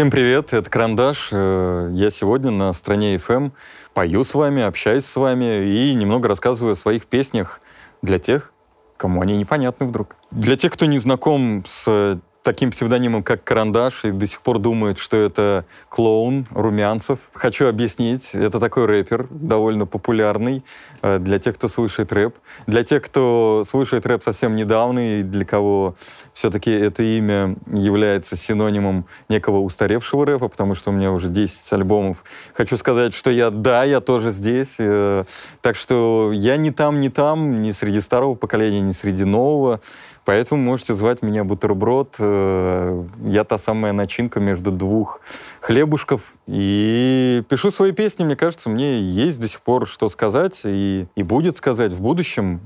Всем привет, это Карандаш. Э, я сегодня на стране FM пою с вами, общаюсь с вами и немного рассказываю о своих песнях для тех, кому они непонятны вдруг. Для тех, кто не знаком с таким псевдонимом, как Карандаш, и до сих пор думает, что это клоун Румянцев. Хочу объяснить, это такой рэпер, довольно популярный э, для тех, кто слушает рэп. Для тех, кто слушает рэп совсем недавно, и для кого все-таки это имя является синонимом некого устаревшего рэпа, потому что у меня уже 10 альбомов. Хочу сказать, что я, да, я тоже здесь. Э, так что я не там, не там, ни среди старого поколения, ни среди нового. Поэтому можете звать меня бутерброд. Э, я та самая начинка между двух хлебушков. И пишу свои песни, мне кажется, мне есть до сих пор что сказать и, и будет сказать в будущем.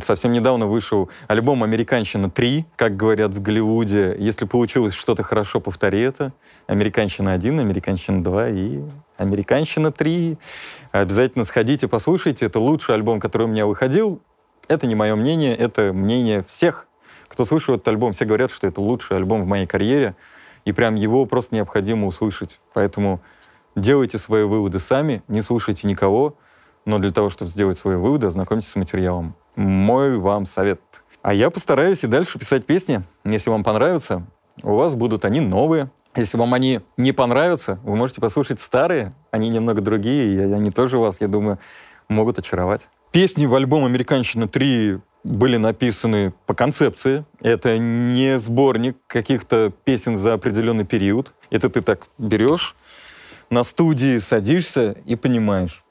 Совсем недавно вышел альбом «Американщина 3», как говорят в Голливуде. Если получилось что-то хорошо, повтори это. «Американщина 1», «Американщина 2» и «Американщина 3». Обязательно сходите, послушайте. Это лучший альбом, который у меня выходил. Это не мое мнение, это мнение всех, кто слышал этот альбом. Все говорят, что это лучший альбом в моей карьере, и прям его просто необходимо услышать. Поэтому делайте свои выводы сами, не слушайте никого, но для того, чтобы сделать свои выводы, ознакомьтесь с материалом. Мой вам совет. А я постараюсь и дальше писать песни. Если вам понравится, у вас будут они новые. Если вам они не понравятся, вы можете послушать старые. Они немного другие, и они тоже вас, я думаю, могут очаровать. Песни в альбом «Американщина 3» были написаны по концепции. Это не сборник каких-то песен за определенный период. Это ты так берешь, на студии садишься и понимаешь.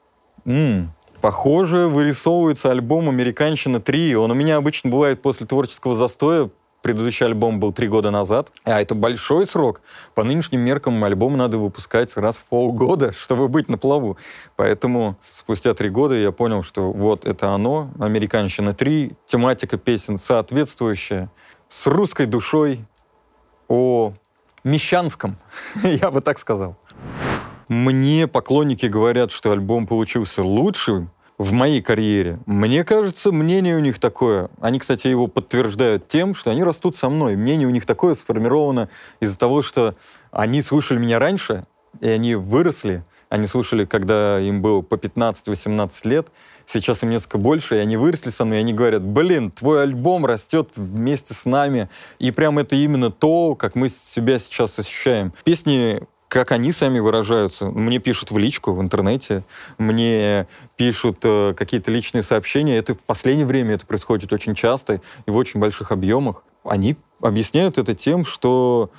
М-м, похоже, вырисовывается альбом «Американщина 3». Он у меня обычно бывает после творческого застоя, Предыдущий альбом был три года назад. А это большой срок. По нынешним меркам альбом надо выпускать раз в полгода, чтобы быть на плаву. Поэтому спустя три года я понял, что вот это оно, «Американщина 3», тематика песен соответствующая, с русской душой, о мещанском, я бы так сказал. Мне поклонники говорят, что альбом получился лучшим, в моей карьере. Мне кажется, мнение у них такое. Они, кстати, его подтверждают тем, что они растут со мной. Мнение у них такое сформировано из-за того, что они слушали меня раньше, и они выросли. Они слушали, когда им было по 15-18 лет. Сейчас им несколько больше, и они выросли со мной, и они говорят, блин, твой альбом растет вместе с нами. И прям это именно то, как мы себя сейчас ощущаем. Песни как они сами выражаются. Мне пишут в личку в интернете, мне пишут э, какие-то личные сообщения. Это в последнее время это происходит очень часто и в очень больших объемах. Они объясняют это тем, что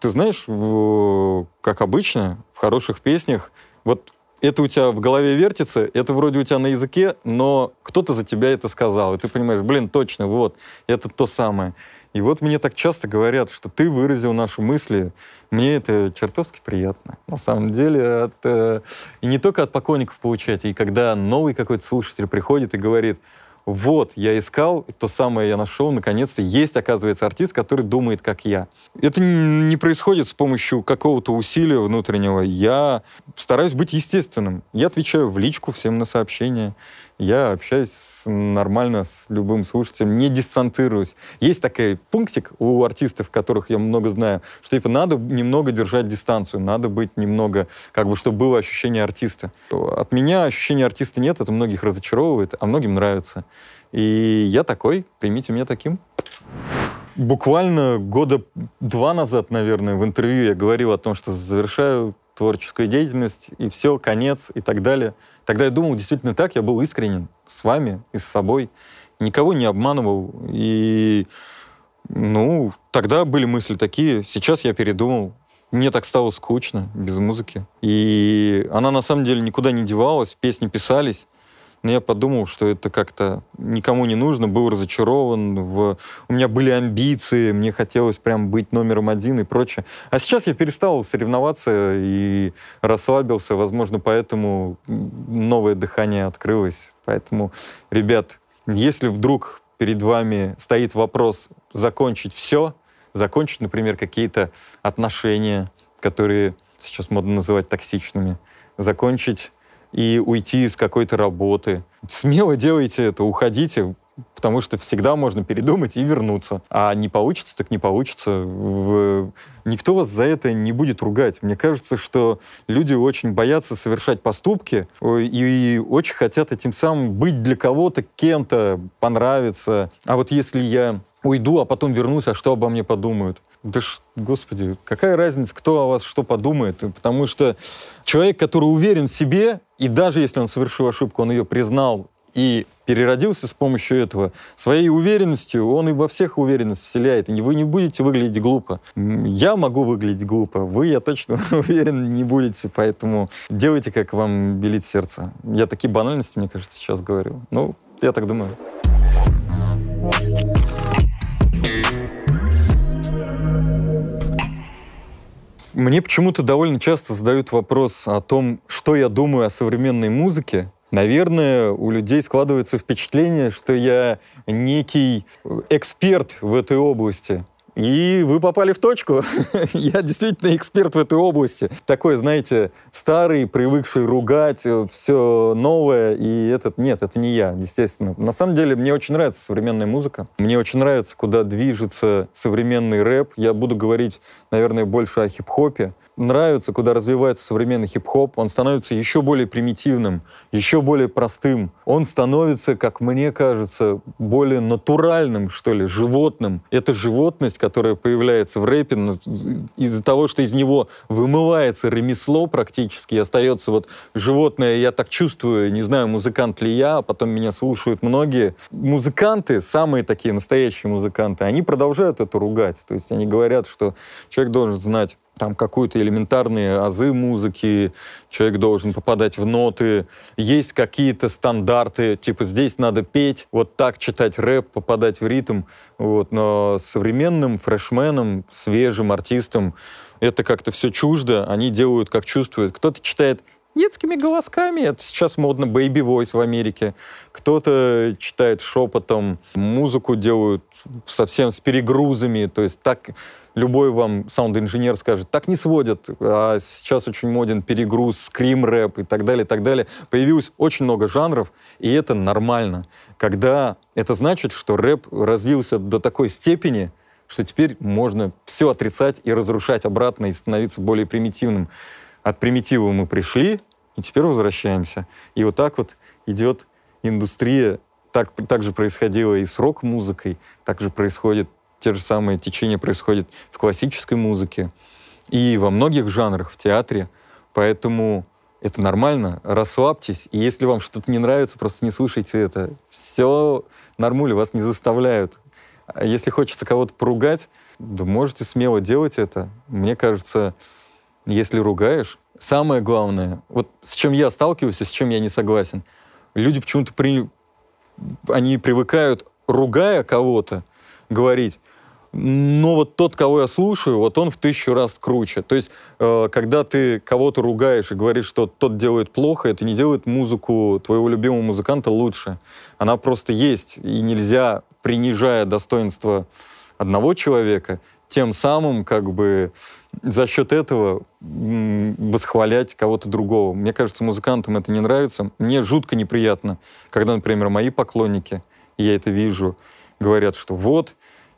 ты знаешь, в, как обычно, в хороших песнях, вот это у тебя в голове вертится, это вроде у тебя на языке, но кто-то за тебя это сказал, и ты понимаешь, блин, точно, вот, это то самое. И вот мне так часто говорят, что ты выразил наши мысли. Мне это чертовски приятно. На самом деле, от, э, и не только от поклонников получать, и когда новый какой-то слушатель приходит и говорит, вот, я искал, то самое я нашел, наконец-то есть, оказывается, артист, который думает, как я. Это не происходит с помощью какого-то усилия внутреннего. Я стараюсь быть естественным. Я отвечаю в личку всем на сообщения. Я общаюсь нормально с любым слушателем, не дистанцируюсь. Есть такой пунктик у артистов, которых я много знаю, что типа надо немного держать дистанцию, надо быть немного, как бы, чтобы было ощущение артиста. От меня ощущения артиста нет, это многих разочаровывает, а многим нравится. И я такой, примите меня таким. Буквально года два назад, наверное, в интервью я говорил о том, что завершаю творческую деятельность, и все, конец, и так далее. Тогда я думал действительно так, я был искренен с вами и с собой, никого не обманывал. И, ну, тогда были мысли такие, сейчас я передумал. Мне так стало скучно без музыки. И она на самом деле никуда не девалась, песни писались. Но я подумал, что это как-то никому не нужно, был разочарован. В... У меня были амбиции, мне хотелось прям быть номером один и прочее. А сейчас я перестал соревноваться и расслабился. Возможно, поэтому новое дыхание открылось. Поэтому, ребят, если вдруг перед вами стоит вопрос закончить все, закончить, например, какие-то отношения, которые сейчас модно называть токсичными, закончить и уйти из какой-то работы. Смело делайте это, уходите. потому что всегда можно передумать и вернуться. А не получится, так не получится. Никто вас за это не будет ругать. Мне кажется, что люди очень боятся совершать поступки и очень хотят этим самым быть для кого-то кем-то, понравиться. А вот если я уйду, а потом вернусь, а что обо мне подумают? Да, ж, господи, какая разница, кто о вас что подумает? Потому что человек, который уверен в себе, и даже если он совершил ошибку, он ее признал и переродился с помощью этого. Своей уверенностью он и во всех уверенность вселяет. И вы не будете выглядеть глупо. Я могу выглядеть глупо. Вы, я точно уверен, не будете. Поэтому делайте, как вам белит сердце. Я такие банальности, мне кажется, сейчас говорю. Ну, я так думаю. Мне почему-то довольно часто задают вопрос о том, что я думаю о современной музыке. Наверное, у людей складывается впечатление, что я некий эксперт в этой области. И вы попали в точку. Я действительно эксперт в этой области. Такой, знаете, старый, привыкший ругать э, все новое. И этот, нет, это не я, естественно. На самом деле, мне очень нравится современная музыка. Мне очень нравится, куда движется современный рэп. Я буду говорить, наверное, больше о хип-хопе нравится, куда развивается современный хип-хоп, он становится еще более примитивным, еще более простым. Он становится, как мне кажется, более натуральным, что ли, животным. Это животность, которая появляется в рэпе из-за того, что из него вымывается ремесло практически, и остается вот животное, я так чувствую, не знаю, музыкант ли я, а потом меня слушают многие. Музыканты, самые такие настоящие музыканты, они продолжают это ругать. То есть они говорят, что человек должен знать там какую-то элементарные азы музыки, человек должен попадать в ноты, есть какие-то стандарты, типа здесь надо петь, вот так читать рэп, попадать в ритм, вот, но современным фрешменам, свежим артистам это как-то все чуждо, они делают как чувствуют. Кто-то читает детскими голосками. Это сейчас модно baby voice в Америке. Кто-то читает шепотом, музыку делают совсем с перегрузами. То есть так любой вам саунд-инженер скажет, так не сводят. А сейчас очень моден перегруз, скрим-рэп и так далее, и так далее. Появилось очень много жанров, и это нормально. Когда это значит, что рэп развился до такой степени, что теперь можно все отрицать и разрушать обратно и становиться более примитивным. От примитива мы пришли, и теперь возвращаемся. И вот так вот идет индустрия. Так, так же происходило и с рок-музыкой, так же происходит те же самые течения происходят в классической музыке и во многих жанрах в театре. Поэтому это нормально, расслабьтесь. И если вам что-то не нравится, просто не слушайте это. Все нормально, вас не заставляют. А если хочется кого-то поругать, да можете смело делать это. Мне кажется, если ругаешь, самое главное, вот с чем я сталкиваюсь и с чем я не согласен, люди почему-то при... они привыкают, ругая кого-то, говорить, но вот тот, кого я слушаю, вот он в тысячу раз круче. То есть, э, когда ты кого-то ругаешь и говоришь, что тот делает плохо, это не делает музыку твоего любимого музыканта лучше. Она просто есть, и нельзя, принижая достоинство одного человека, тем самым как бы за счет этого восхвалять кого-то другого. Мне кажется, музыкантам это не нравится. Мне жутко неприятно, когда, например, мои поклонники, я это вижу, говорят, что вот,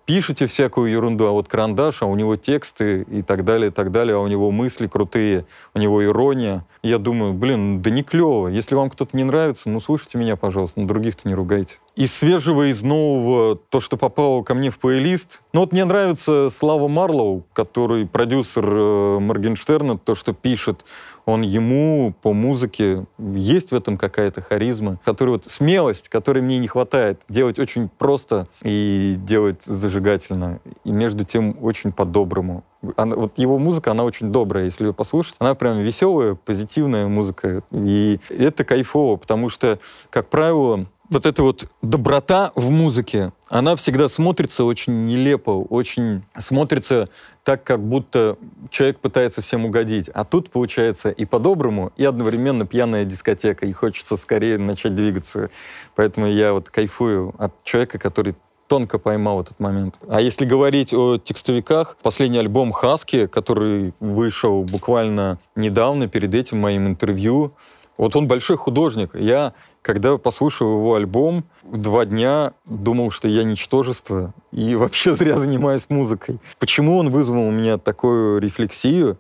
пишете всякую ерунду, а вот карандаш, а у него тексты и так далее, и так далее, а у него мысли крутые, у него ирония. Я думаю, блин, да не клево. Если вам кто-то не нравится, ну слушайте меня, пожалуйста, но других-то не ругайте. Из свежего, из нового, то, что попало ко мне в плейлист. Ну вот мне нравится Слава Марлоу, который продюсер э, Моргенштерна, то, что пишет он ему по музыке, есть в этом какая-то харизма, которая вот смелость, которой мне не хватает. Делать очень просто и делать зажигательно. И между тем очень по-доброму. Она, вот его музыка, она очень добрая, если ее послушать. Она прям веселая, позитивная музыка. И это кайфово, потому что, как правило, вот эта вот доброта в музыке, она всегда смотрится очень нелепо, очень смотрится так, как будто человек пытается всем угодить. А тут получается и по-доброму, и одновременно пьяная дискотека, и хочется скорее начать двигаться. Поэтому я вот кайфую от человека, который тонко поймал этот момент. А если говорить о текстовиках, последний альбом «Хаски», который вышел буквально недавно, перед этим моим интервью, Вот он большой художник. Я, когда послушал его альбом, два дня думал, что я ничтожество и вообще зря занимаюсь музыкой. Почему он вызвал у меня такую рефлексию,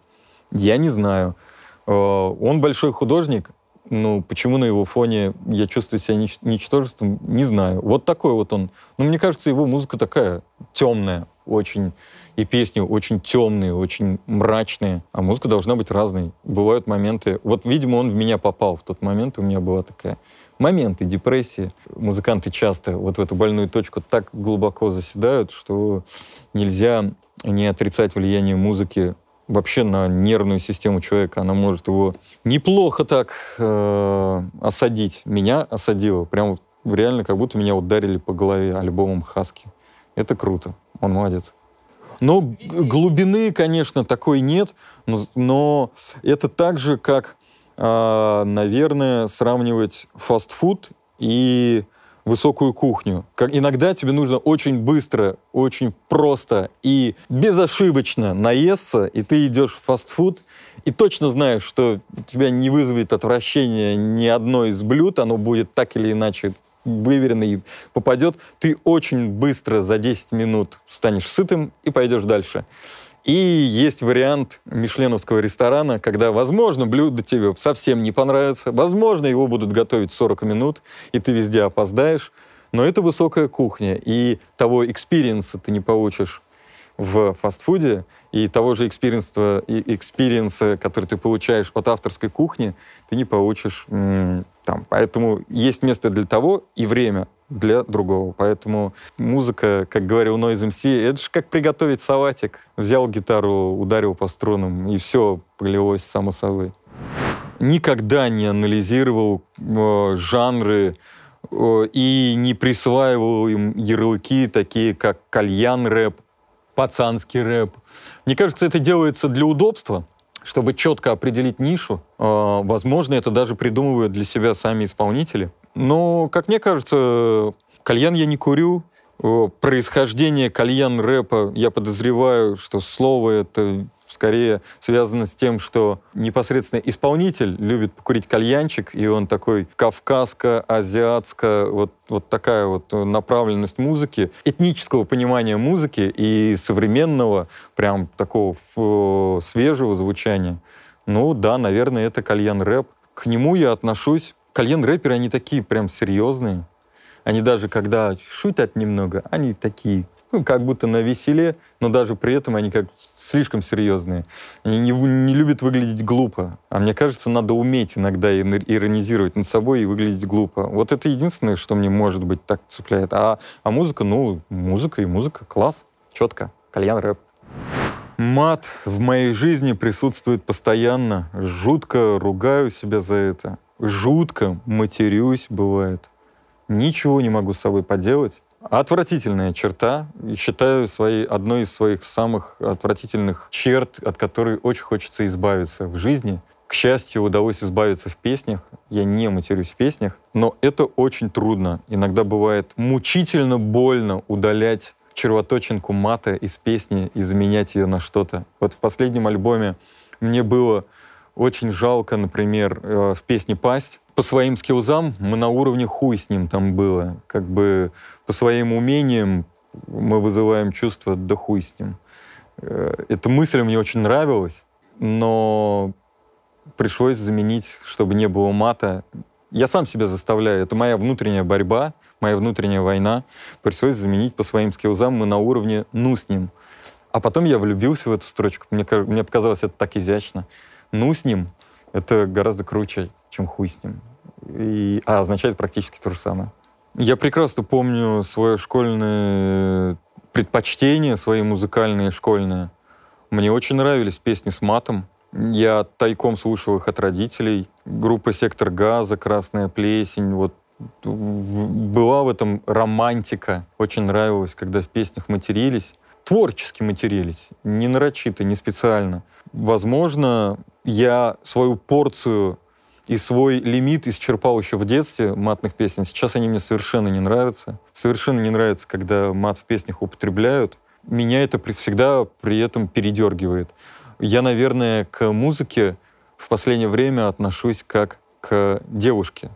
я не знаю. Э, он большой художник, ну, почему на его фоне я чувствую себя нич- ничтожеством, не знаю. Вот такой вот он. Ну, мне кажется, его музыка такая темная очень, и песни очень темные, очень мрачные, а музыка должна быть разной. Бывают моменты... Вот, видимо, он в меня попал в тот момент, у меня была такая... Моменты депрессии. Музыканты часто вот в эту больную точку так глубоко заседают, что нельзя не отрицать влияние музыки вообще на нервную систему человека. Она может его неплохо так э, осадить. Меня осадило. Прям реально как будто меня ударили по голове альбомом «Хаски». Это круто. Он молодец. Но глубины, конечно, такой нет, но, но это так же, как, э, наверное, сравнивать фастфуд и высокую кухню. Как иногда тебе нужно очень быстро, очень просто и безошибочно наесться, и ты идешь в фастфуд, и точно знаешь, что тебя не вызовет отвращение ни одно из блюд, оно будет так или иначе выверенно и попадет, ты очень быстро за 10 минут станешь сытым и пойдешь дальше. И есть вариант мишленовского ресторана, когда, возможно, блюдо тебе совсем не понравится, возможно, его будут готовить 40 минут, и ты везде опоздаешь, но это высокая кухня, и того experience а ты не получишь в фастфуде, и того же experience а, experience а, который ты получаешь от авторской кухни, ты не получишь там. Поэтому есть место для того и время для другого. Поэтому музыка, как говорил Noise MC, это же как приготовить салатик. Взял гитару, ударил по струнам, и все полилось само собой. Никогда не анализировал э, жанры э, и не присваивал им ярлыки, такие как кальян-рэп, пацанский рэп. Мне кажется, это делается для удобства, чтобы четко определить нишу. Э, возможно, это даже придумывают для себя сами исполнители. Но, как мне кажется, кальян я не курю. Происхождение кальян-рэпа, я подозреваю, что слово это скорее связано с тем, что непосредственно исполнитель любит покурить кальянчик, и он такой кавказско-азиатско, вот, вот такая вот направленность музыки, этнического понимания музыки и современного, прям такого свежего звучания. Ну да, наверное, это кальян-рэп. К нему я отношусь кальян-рэперы, они такие прям серьезные. Они даже когда шутят немного, они такие, ну, как будто на веселе, но даже при этом они как слишком серьезные. Они не, не любят выглядеть глупо. А мне кажется, надо уметь иногда иронизировать над собой и выглядеть глупо. Вот это единственное, что мне, может быть, так цепляет. А, а музыка, ну, музыка и музыка, класс, четко, кальян-рэп. Мат в моей жизни присутствует постоянно. Жутко ругаю себя за это жутко матерюсь, бывает. Ничего не могу с собой поделать. Отвратительная черта. Считаю своей, одной из своих самых отвратительных черт, от которой очень хочется избавиться в жизни. К счастью, удалось избавиться в песнях. Я не матерюсь в песнях, но это очень трудно. Иногда бывает мучительно больно удалять червоточинку мата из песни и заменять ее на что-то. Вот в последнем альбоме мне было очень жалко, например, э, в песне «Пасть». По своим скиллзам мы на уровне хуй с ним там было. Как бы по своим умениям мы вызываем чувство «да хуй с ним». Э, эта мысль мне очень нравилась, но пришлось заменить, чтобы не было мата. Я сам себя заставляю. Это моя внутренняя борьба, моя внутренняя война. Пришлось заменить по своим скиллзам мы на уровне «ну с ним». А потом я влюбился в эту строчку. Мне, мне показалось это так изящно ну с ним, это гораздо круче, чем хуй с ним. И, а означает практически то же самое. Я прекрасно помню свое школьное предпочтение, свои музыкальные школьные. Мне очень нравились песни с матом. Я тайком слушал их от родителей. Группа «Сектор газа», «Красная плесень». Вот была в этом романтика. Очень нравилось, когда в песнях матерились. Творчески матерились. Не нарочито, не специально. Возможно, я свою порцию и свой лимит исчерпал еще в детстве матных песен. Сейчас они мне совершенно не нравятся. Совершенно не нравится, когда мат в песнях употребляют. Меня это всегда при этом передергивает. Я, наверное, к музыке в последнее время отношусь как к девушке.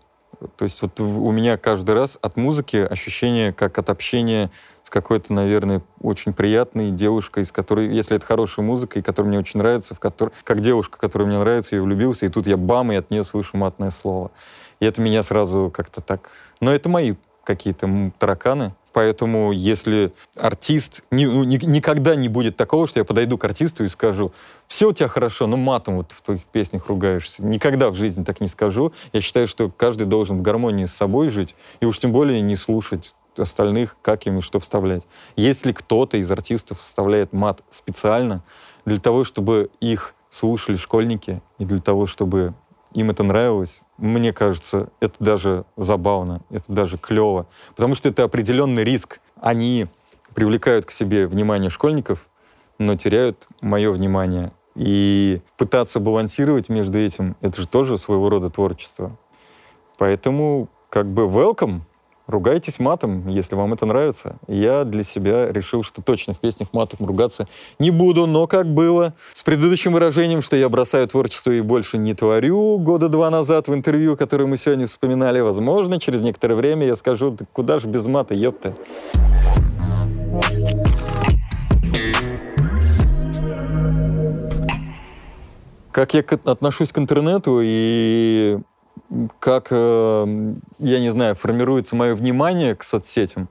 То есть вот у меня каждый раз от музыки ощущение как от общения с какой-то, наверное, очень приятной девушкой, с которой, если это хорошая музыка, и которая мне очень нравится, в которой, как девушка, которая мне нравится, я влюбился, и тут я бам, и от нее слышу матное слово. И это меня сразу как-то так... Но это мои какие-то тараканы. Поэтому если артист... Ни, ну, ни, никогда не будет такого, что я подойду к артисту и скажу, все у тебя хорошо, но матом вот в твоих песнях ругаешься. Никогда в жизни так не скажу. Я считаю, что каждый должен в гармонии с собой жить, и уж тем более не слушать остальных, как им и что вставлять. Если кто-то из артистов вставляет мат специально для того, чтобы их слушали школьники, и для того, чтобы им это нравилось, мне кажется, это даже забавно, это даже клево. Потому что это определенный риск. Они привлекают к себе внимание школьников, но теряют мое внимание. И пытаться балансировать между этим, это же тоже своего рода творчество. Поэтому как бы welcome, ругайтесь матом, если вам это нравится. Я для себя решил, что точно в песнях матом ругаться не буду, но как было с предыдущим выражением, что я бросаю творчество и больше не творю, года два назад в интервью, которое мы сегодня вспоминали, возможно, через некоторое время я скажу, да куда же без мата, ёпта. Как я отношусь к интернету и как, э, я не знаю, формируется мое внимание к соцсетям,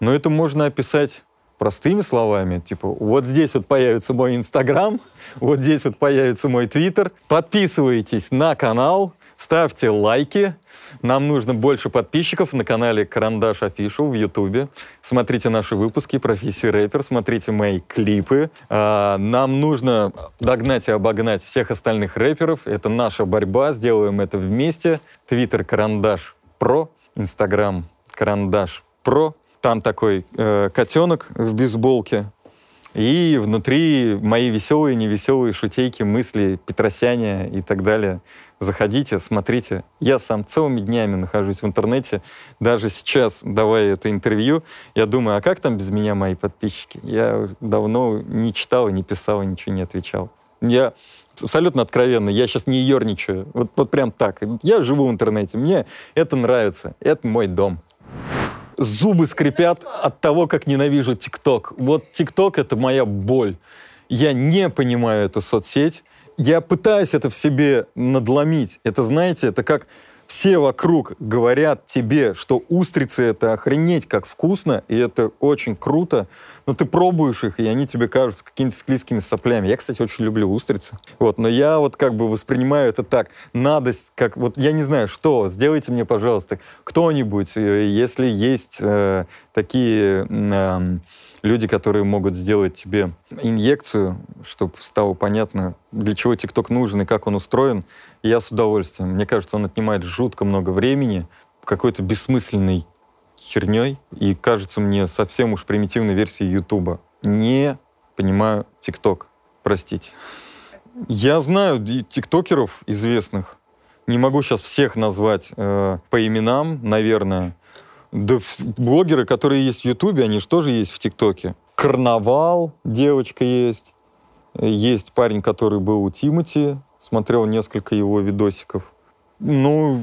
но это можно описать простыми словами, типа, вот здесь вот появится мой Инстаграм, вот здесь вот появится мой Твиттер. Подписывайтесь на канал, ставьте лайки. Нам нужно больше подписчиков на канале Карандаш Official в Ютубе. Смотрите наши выпуски «Профессии рэпер», смотрите мои клипы. А, нам нужно догнать и обогнать всех остальных рэперов. Это наша борьба, сделаем это вместе. Твиттер Карандаш Про, Инстаграм Карандаш Про. Там такой э, котенок в бейсболке. И внутри мои веселые, невеселые шутейки, мысли, Петросяне и так далее. Заходите, смотрите. Я сам целыми днями нахожусь в интернете. Даже сейчас, давая это интервью, я думаю, а как там без меня мои подписчики? Я давно не читал, не писал, ничего не отвечал. Я абсолютно откровенно, я сейчас не ерничаю. Вот, вот прям так. Я живу в интернете, мне это нравится, это мой дом зубы скрипят от того, как ненавижу ТикТок. Вот ТикТок — это моя боль. Я не понимаю эту соцсеть. Я пытаюсь это в себе надломить. Это, знаете, это как все вокруг говорят тебе, что устрицы это охренеть как вкусно, и это очень круто, но ты пробуешь их, и они тебе кажутся какими-то склизкими соплями. Я, кстати, очень люблю устрицы. Вот, но я вот как бы воспринимаю это так. Надость, как вот я не знаю, что, сделайте мне, пожалуйста, кто-нибудь, э, если есть э, такие... Э, люди, которые могут сделать тебе инъекцию, чтобы стало понятно, для чего ТикТок нужен и как он устроен, я с удовольствием. Мне кажется, он отнимает жутко много времени какой-то бессмысленной херней и кажется мне совсем уж примитивной версией Ютуба. Не понимаю ТикТок. Простите. Я знаю тиктокеров известных. Не могу сейчас всех назвать э, по именам, наверное. Да блогеры, которые есть в Ютубе, они же тоже есть в ТикТоке. Карнавал, девочка есть. Есть парень, который был у Тимати, смотрел несколько его видосиков. Ну,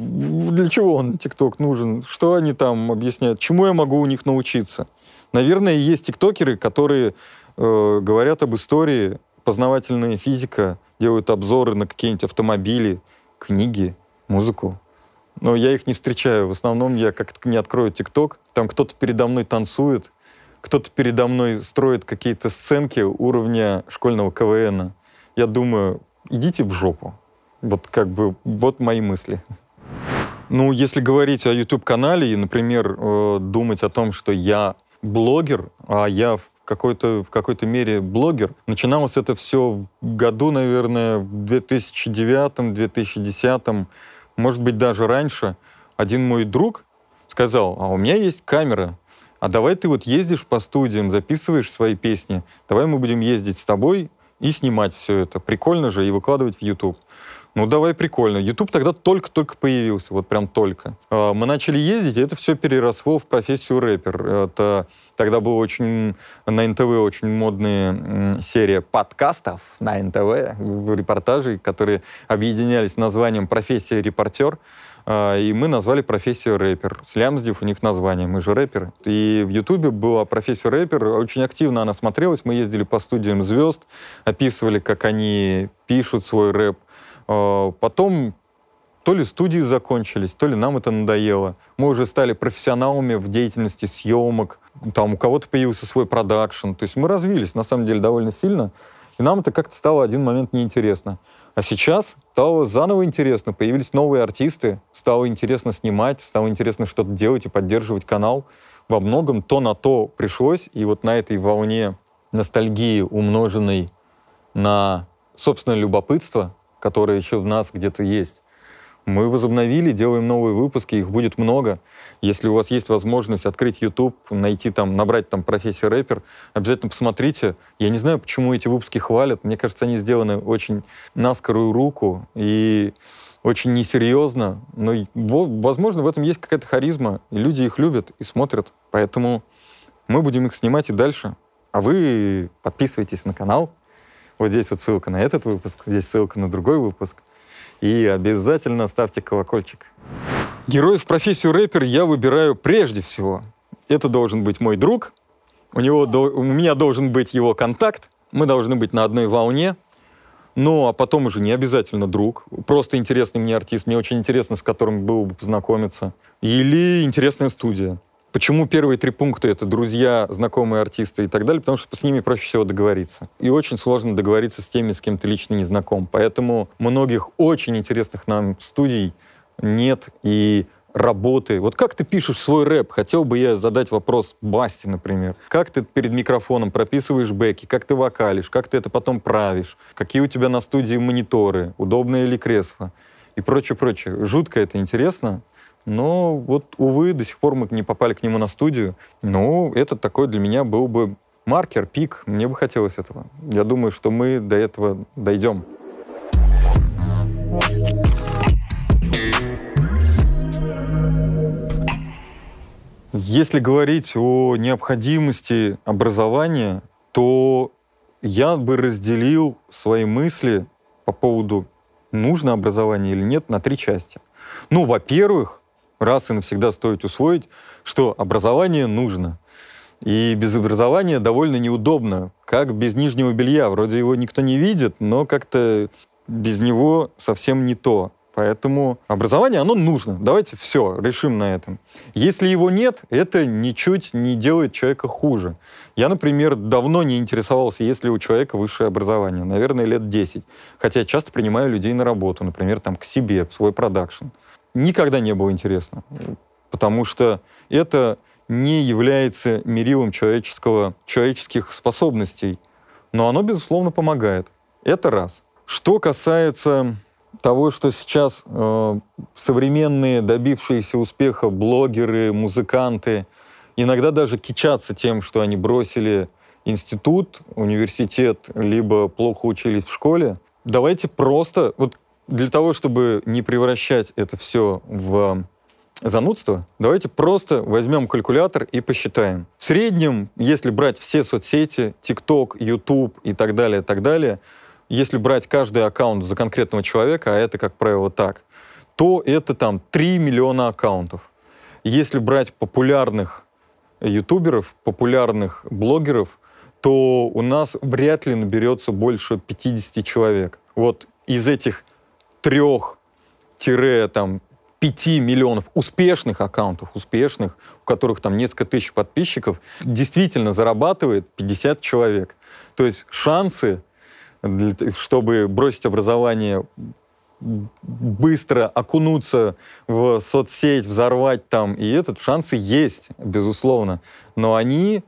для чего он, ТикТок, нужен? Что они там объясняют? Чему я могу у них научиться? Наверное, есть тиктокеры, которые э, говорят об истории, познавательная физика, делают обзоры на какие-нибудь автомобили, книги, музыку но я их не встречаю. В основном я как-то не открою ТикТок, там кто-то передо мной танцует, кто-то передо мной строит какие-то сценки уровня школьного КВН. Я думаю, идите в жопу. Вот как бы, вот мои мысли. Ну, если говорить о YouTube-канале и, например, э, думать о том, что я блогер, а я в какой-то в какой-то мере блогер. Начиналось это все в году, наверное, в 2009-2010 может быть, даже раньше, один мой друг сказал, а у меня есть камера, а давай ты вот ездишь по студиям, записываешь свои песни, давай мы будем ездить с тобой и снимать все это. Прикольно же, и выкладывать в YouTube. Ну, давай, прикольно. YouTube тогда только-только появился, вот прям только. А, мы начали ездить, и это все переросло в профессию рэпер. Это тогда была очень на НТВ очень модная серия подкастов на НТВ, репортажей, которые объединялись названием «Профессия репортер». А, и мы назвали профессию рэпер. Слямздив у них название, мы же рэперы. И в Ютубе была профессия рэпер, очень активно она смотрелась. Мы ездили по студиям звезд, описывали, как они пишут свой рэп. А, потом то ли студии закончились, то ли нам это надоело. Мы уже стали профессионалами в деятельности съемок, там у кого-то появился свой продакшн. То есть мы развились, на самом деле, довольно сильно. И нам это как-то стало один момент неинтересно. А сейчас стало заново интересно, появились новые артисты, стало интересно снимать, стало интересно что-то делать и поддерживать канал. Во многом то на то пришлось, и вот на этой волне ностальгии, умноженной на собственное любопытство, которое еще в нас где-то есть, мы возобновили, делаем новые выпуски, их будет много. Если у вас есть возможность открыть YouTube, найти там, набрать там профессия рэпер, обязательно посмотрите. Я не знаю, почему эти выпуски хвалят. Мне кажется, они сделаны очень на скорую руку и очень несерьезно. Но, возможно, в этом есть какая-то харизма, и люди их любят и смотрят. Поэтому мы будем их снимать и дальше. А вы подписывайтесь на канал. Вот здесь вот ссылка на этот выпуск, здесь ссылка на другой выпуск. И обязательно ставьте колокольчик. Героев профессию рэпер я выбираю прежде всего. Это должен быть мой друг, у, него, у меня должен быть его контакт, мы должны быть на одной волне, ну, а потом уже не обязательно друг, просто интересный мне артист, мне очень интересно, с которым было бы познакомиться. Или интересная студия. Почему первые три пункта — это друзья, знакомые артисты и так далее? Потому что с ними проще всего договориться. И очень сложно договориться с теми, с кем ты лично не знаком. Поэтому многих очень интересных нам студий нет и работы. Вот как ты пишешь свой рэп? Хотел бы я задать вопрос Басти, например. Как ты перед микрофоном прописываешь бэки? Как ты вокалишь? Как ты это потом правишь? Какие у тебя на студии мониторы? Удобное ли кресло? И прочее, прочее. Жутко это интересно. Но вот, увы, до сих пор мы не попали к нему на студию. Ну, это такой для меня был бы маркер, пик. Мне бы хотелось этого. Я думаю, что мы до этого дойдем. Если говорить о необходимости образования, то я бы разделил свои мысли по поводу нужно образование или нет на три части. Ну, во-первых, раз и навсегда стоит усвоить, что образование нужно. И без образования довольно неудобно, как без нижнего белья. Вроде его никто не видит, но как-то без него совсем не то. Поэтому образование, оно нужно. Давайте все, решим на этом. Если его нет, это ничуть не делает человека хуже. Я, например, давно не интересовался, есть ли у человека высшее образование. Наверное, лет 10. Хотя часто принимаю людей на работу, например, там, к себе, в свой продакшн никогда не было интересно, потому что это не является мерилом человеческого, человеческих способностей, но оно, безусловно, помогает. Это раз. Что касается того, что сейчас э, современные, добившиеся успеха блогеры, музыканты, иногда даже кичатся тем, что они бросили институт, университет, либо плохо учились в школе. Давайте просто, вот для того, чтобы не превращать это все в занудство, давайте просто возьмем калькулятор и посчитаем. В среднем, если брать все соцсети, TikTok, YouTube и так далее, так далее, если брать каждый аккаунт за конкретного человека, а это, как правило, так, то это там 3 миллиона аккаунтов. Если брать популярных ютуберов, популярных блогеров, то у нас вряд ли наберется больше 50 человек. Вот из этих трех там 5 миллионов успешных аккаунтов, успешных, у которых там несколько тысяч подписчиков, действительно зарабатывает 50 человек. То есть шансы, чтобы бросить образование, быстро окунуться в соцсеть, взорвать там, и этот, шансы есть, безусловно. Но они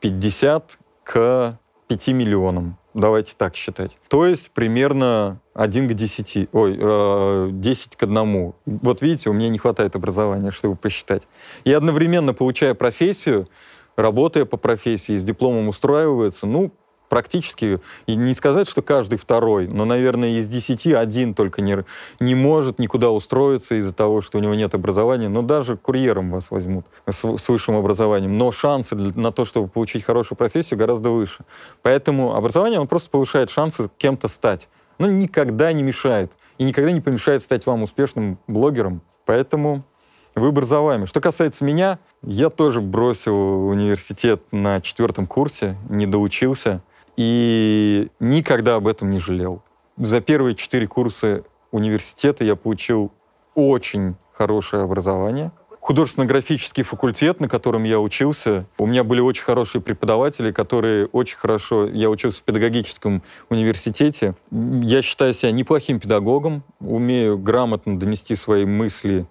50 к 5 миллионам. Давайте так считать. То есть примерно 1 к 10, ой, э, 10 к 1. Вот видите, у меня не хватает образования, чтобы посчитать. И одновременно, получая профессию, работая по профессии, с дипломом устраивается, ну, практически, и не сказать, что каждый второй, но, наверное, из десяти один только не, не может никуда устроиться из-за того, что у него нет образования, но даже курьером вас возьмут с, с высшим образованием. Но шансы на то, чтобы получить хорошую профессию, гораздо выше. Поэтому образование, он просто повышает шансы кем-то стать. Но никогда не мешает. И никогда не помешает стать вам успешным блогером. Поэтому Выбор за вами. Что касается меня, я тоже бросил университет на четвертом курсе, не доучился и никогда об этом не жалел. За первые четыре курса университета я получил очень хорошее образование. Художественно-графический факультет, на котором я учился, у меня были очень хорошие преподаватели, которые очень хорошо... Я учился в педагогическом университете. Я считаю себя неплохим педагогом, умею грамотно донести свои мысли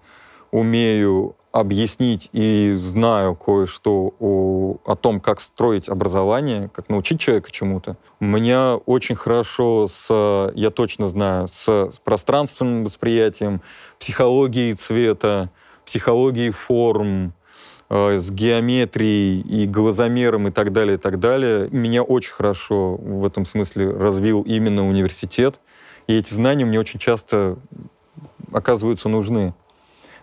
умею объяснить и знаю кое-что о, о том, как строить образование, как научить человека чему-то. У меня очень хорошо с, я точно знаю, с, с пространственным восприятием, психологией цвета, психологией форм, э, с геометрией и глазомером и так далее, и так далее. Меня очень хорошо в этом смысле развил именно университет. И эти знания мне очень часто оказываются нужны.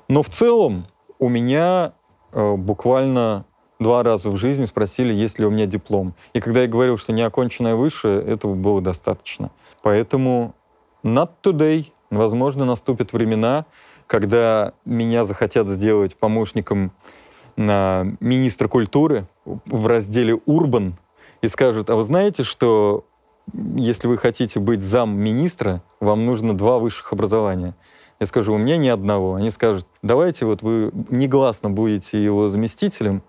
Но в целом у меня э, буквально два раза в жизни спросили, есть ли у меня диплом. И когда я говорил, что не оконченное высшее, этого было достаточно. Поэтому not today. Возможно, наступят времена, когда меня захотят сделать помощником на министра культуры в разделе «Урбан» и скажут, а вы знаете, что если вы хотите быть замминистра, вам нужно два высших образования — я скажу, у меня ни одного. Они скажут, давайте вот вы негласно будете его заместителем,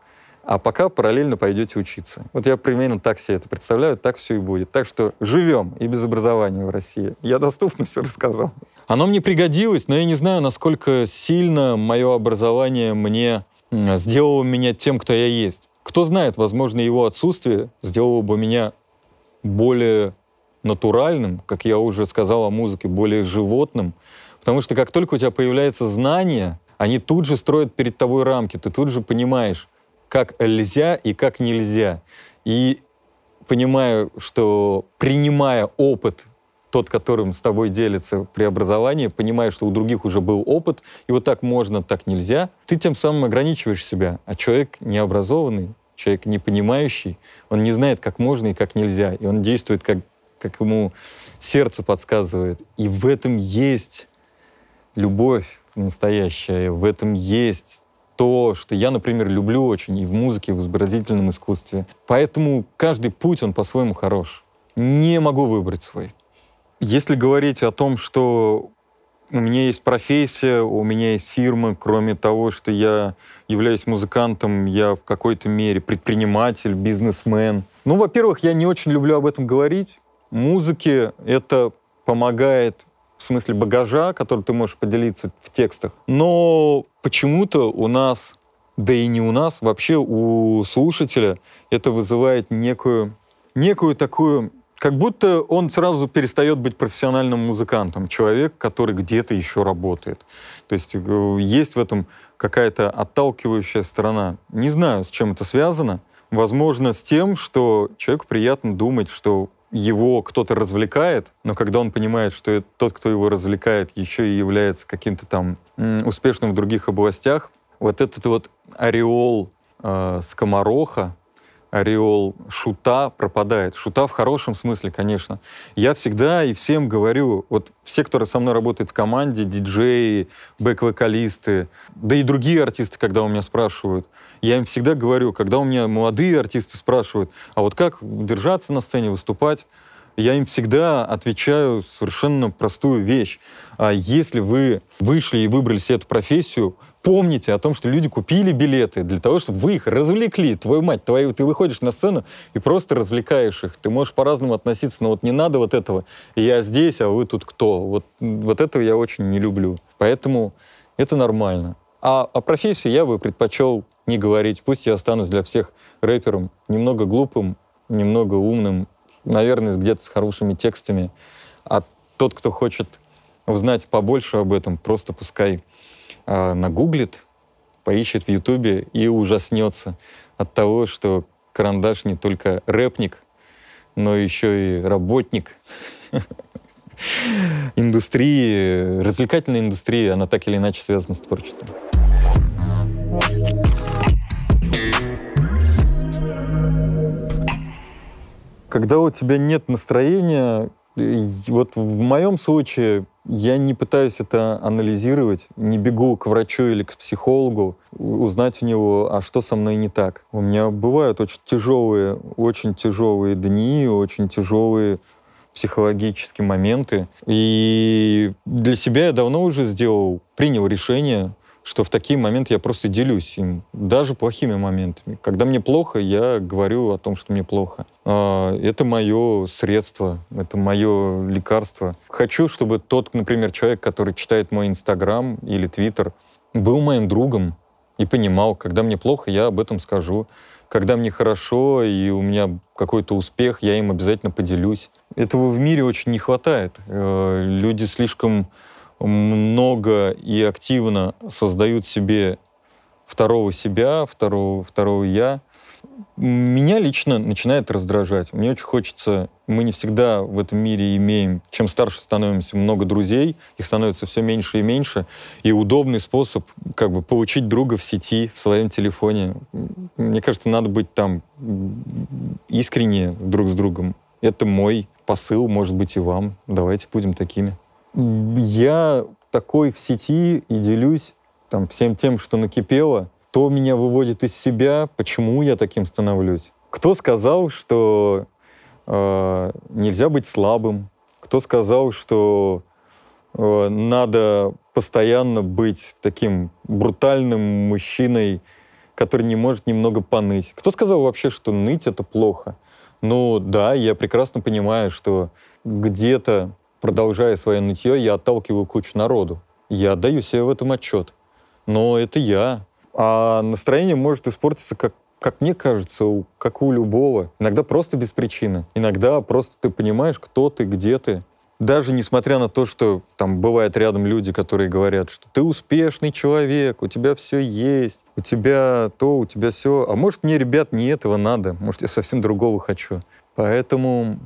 а пока параллельно пойдете учиться. Вот я примерно так себе это представляю, так все и будет. Так что живем и без образования в России. Я доступно все рассказал. Оно мне пригодилось, но я не знаю, насколько сильно мое образование мне сделало меня тем, кто я есть. Кто знает, возможно, его отсутствие сделало бы меня более натуральным, как я уже сказал о музыке, более животным, Потому что как только у тебя появляется знание, они тут же строят перед тобой рамки, ты тут же понимаешь, как нельзя и как нельзя. И понимаю, что принимая опыт, тот, которым с тобой делится преобразование, понимая, что у других уже был опыт, и вот так можно, так нельзя, ты тем самым ограничиваешь себя. А человек необразованный, человек не понимающий, он не знает, как можно и как нельзя, и он действует, как, как ему сердце подсказывает. И в этом есть любовь настоящая, в этом есть то, что я, например, люблю очень и в музыке, и в изобразительном искусстве. Поэтому каждый путь, он по-своему хорош. Не могу выбрать свой. Если говорить о том, что у меня есть профессия, у меня есть фирма, кроме того, что я являюсь музыкантом, я в какой-то мере предприниматель, бизнесмен. Ну, во-первых, я не очень люблю об этом говорить. Музыке это помогает в смысле багажа, который ты можешь поделиться в текстах. Но почему-то у нас, да и не у нас, вообще у слушателя это вызывает некую, некую такую как будто он сразу перестает быть профессиональным музыкантом, человек, который где-то еще работает. То есть э, есть в этом какая-то отталкивающая сторона. Не знаю, с чем это связано. Возможно, с тем, что человеку приятно думать, что его кто-то развлекает, но когда он понимает, что тот, кто его развлекает, еще и является каким-то там успешным в других областях, вот этот вот ореол э, скомороха, ореол шута пропадает. Шута в хорошем смысле, конечно. Я всегда и всем говорю, вот все, кто со мной работает в команде, диджеи, бэк-вокалисты, да и другие артисты, когда у меня спрашивают, я им всегда говорю, когда у меня молодые артисты спрашивают, а вот как держаться на сцене, выступать, я им всегда отвечаю совершенно простую вещь. А если вы вышли и выбрали себе эту профессию, помните о том, что люди купили билеты для того, чтобы вы их развлекли. Твою мать, твою, ты выходишь на сцену и просто развлекаешь их. Ты можешь по-разному относиться, но вот не надо вот этого. Я здесь, а вы тут кто? Вот, вот этого я очень не люблю. Поэтому это нормально. А о профессии я бы предпочел не говорить. Пусть я останусь для всех рэпером немного глупым, немного умным, наверное, где-то с хорошими текстами. А тот, кто хочет узнать побольше об этом, просто пускай э, нагуглит, поищет в Ютубе и ужаснется от того, что Карандаш не только рэпник, но еще и работник индустрии, развлекательной индустрии, она так или иначе связана с творчеством. Когда у тебя нет настроения, вот в моем случае я не пытаюсь это анализировать, не бегу к врачу или к психологу, узнать у него, а что со мной не так. У меня бывают очень тяжелые, очень тяжелые дни, очень тяжелые психологические моменты. И для себя я давно уже сделал, принял решение, что в такие моменты я просто делюсь им, даже плохими моментами. Когда мне плохо, я говорю о том, что мне плохо. А, это мое средство, это мое лекарство. Хочу, чтобы тот, например, человек, который читает мой Инстаграм или Твиттер, был моим другом и понимал, когда мне плохо, я об этом скажу. Когда мне хорошо и у меня какой-то успех, я им обязательно поделюсь. Этого в мире очень не хватает. Э, люди слишком много и активно создают себе второго себя, второго, второго я, меня лично начинает раздражать. Мне очень хочется, мы не всегда в этом мире имеем, чем старше становимся, много друзей, их становится все меньше и меньше, и удобный способ как бы получить друга в сети, в своем телефоне. Мне кажется, надо быть там искренне друг с другом. Это мой посыл, может быть, и вам. Давайте будем такими. Я такой в сети и делюсь там всем тем, что накипело, то меня выводит из себя, почему я таким становлюсь. Кто сказал, что э, нельзя быть слабым? Кто сказал, что э, надо постоянно быть таким брутальным мужчиной, который не может немного поныть? Кто сказал вообще, что ныть это плохо? Ну да, я прекрасно понимаю, что где-то продолжая свое нытье, я отталкиваю кучу народу. Я отдаю себе в этом отчет. Но это я. А настроение может испортиться, как, как мне кажется, у, как у любого. Иногда просто без причины. Иногда просто ты понимаешь, кто ты, где ты. Даже несмотря на то, что там бывают рядом люди, которые говорят, что ты успешный человек, у тебя все есть, у тебя то, у тебя все. А может, мне, ребят, не этого надо, может, я совсем другого хочу. Поэтому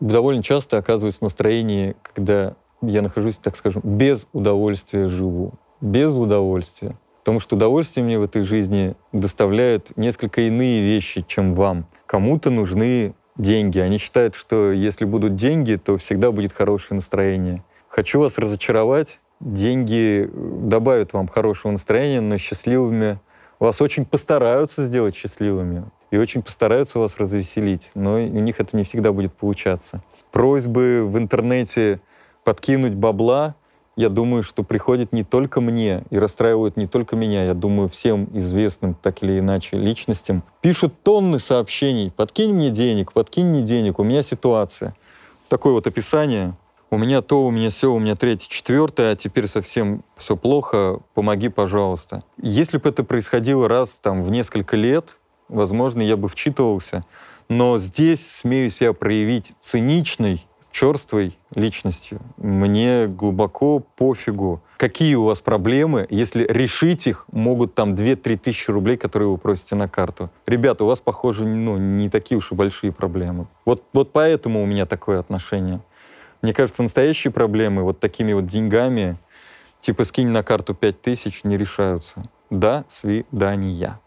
довольно часто оказываюсь в настроении, когда я нахожусь, так скажем, без удовольствия живу. Без удовольствия. Потому что удовольствие мне в этой жизни доставляют несколько иные вещи, чем вам. Кому-то нужны деньги. Они считают, что если будут деньги, то всегда будет хорошее настроение. Хочу вас разочаровать. Деньги добавят вам хорошего настроения, но счастливыми вас очень постараются сделать счастливыми и очень постараются вас развеселить, но у них это не всегда будет получаться. Просьбы в интернете подкинуть бабла, я думаю, что приходят не только мне и расстраивают не только меня, я думаю, всем известным так или иначе личностям. Пишут тонны сообщений, подкинь мне денег, подкинь мне денег, у меня ситуация. Такое вот описание. У меня то, у меня все, у меня третье, четвертое, а теперь совсем все плохо, помоги, пожалуйста. Если бы это происходило раз там в несколько лет, возможно, я бы вчитывался. Но здесь смею себя проявить циничной, черствой личностью. Мне глубоко пофигу, какие у вас проблемы, если решить их, могут там 2-3 тысячи рублей, которые вы просите на карту. Ребята, у вас, похоже, ну, не такие уж и большие проблемы. Вот, вот поэтому у меня такое отношение. Мне кажется, настоящие проблемы вот такими вот деньгами, типа скинь на карту 5 тысяч, не решаются. До свидания.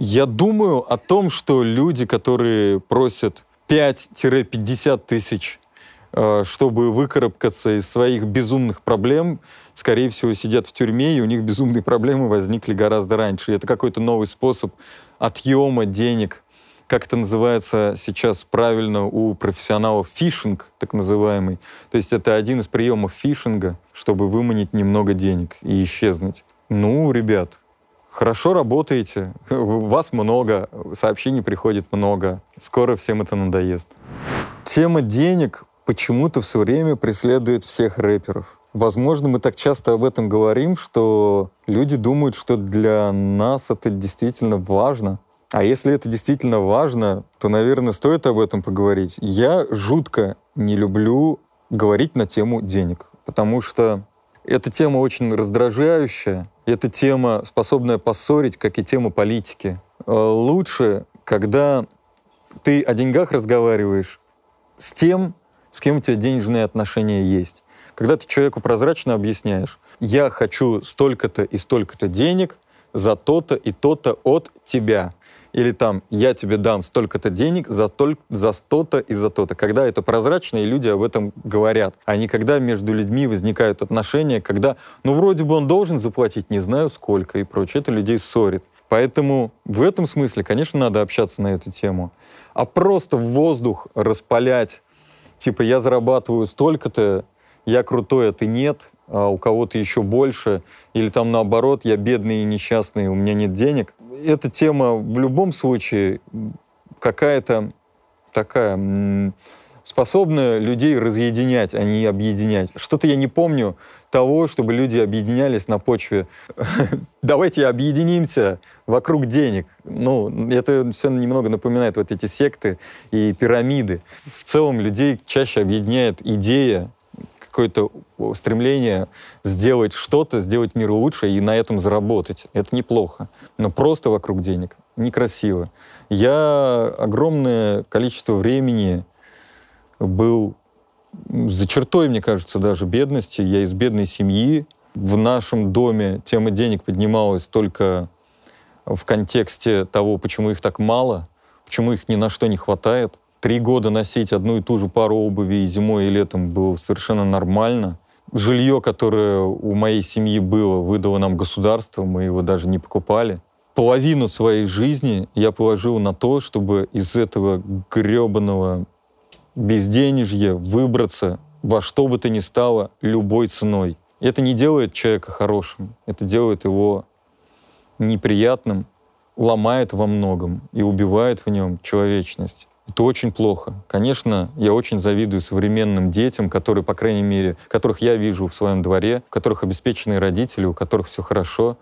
Я думаю о том, что люди, которые просят 5-50 тысяч, э, чтобы выкарабкаться из своих безумных проблем, скорее всего, сидят в тюрьме, и у них безумные проблемы возникли гораздо раньше. И это какой-то новый способ отъема денег. Как это называется сейчас правильно у профессионалов? Фишинг, так называемый. То есть это один из приемов фишинга, чтобы выманить немного денег и исчезнуть. Ну, ребят, Хорошо работаете, вас много, сообщений приходит много. Скоро всем это надоест. Тема денег почему-то все время преследует всех рэперов. Возможно, мы так часто об этом говорим, что люди думают, что для нас это действительно важно. А если это действительно важно, то, наверное, стоит об этом поговорить. Я жутко не люблю говорить на тему денег, потому что эта тема очень раздражающая, эта тема, способная поссорить, как и тема политики. Э, лучше, когда ты о деньгах разговариваешь с тем, с кем у тебя денежные отношения есть. Когда ты человеку прозрачно объясняешь, я хочу столько-то и столько-то денег за то-то и то-то от тебя. Или там, я тебе дам столько-то денег за, толь- за то-то и за то-то. Когда это прозрачно, и люди об этом говорят. А не когда между людьми возникают отношения, когда, ну, вроде бы он должен заплатить, не знаю сколько и прочее. Это людей ссорит. Поэтому в этом смысле, конечно, надо общаться на эту тему. А просто в воздух распалять, типа, я зарабатываю столько-то, я крутой, а ты нет, а у кого-то еще больше, или там наоборот, я бедный и несчастный, у меня нет денег. Эта тема в любом случае какая-то такая способная людей разъединять, а не объединять. Что-то я не помню того, чтобы люди объединялись на почве «давайте объединимся вокруг денег». Ну, это все немного напоминает вот эти секты и пирамиды. В целом людей чаще объединяет идея, какое-то стремление сделать что-то, сделать мир лучше и на этом заработать. Это неплохо. Но просто вокруг денег некрасиво. Я огромное количество времени был за чертой, мне кажется, даже бедности. Я из бедной семьи. В нашем доме тема денег поднималась только в контексте того, почему их так мало, почему их ни на что не хватает три года носить одну и ту же пару обуви и зимой, и летом было совершенно нормально. Жилье, которое у моей семьи было, выдало нам государство, мы его даже не покупали. Половину своей жизни я положил на то, чтобы из этого гребаного безденежья выбраться во что бы то ни стало любой ценой. Это не делает человека хорошим, это делает его неприятным, ломает во многом и убивает в нем человечность. Это очень плохо. Конечно, я очень завидую современным детям, которые, по крайней мере, которых я вижу в своем дворе, у которых обеспеченные родители, у которых все хорошо.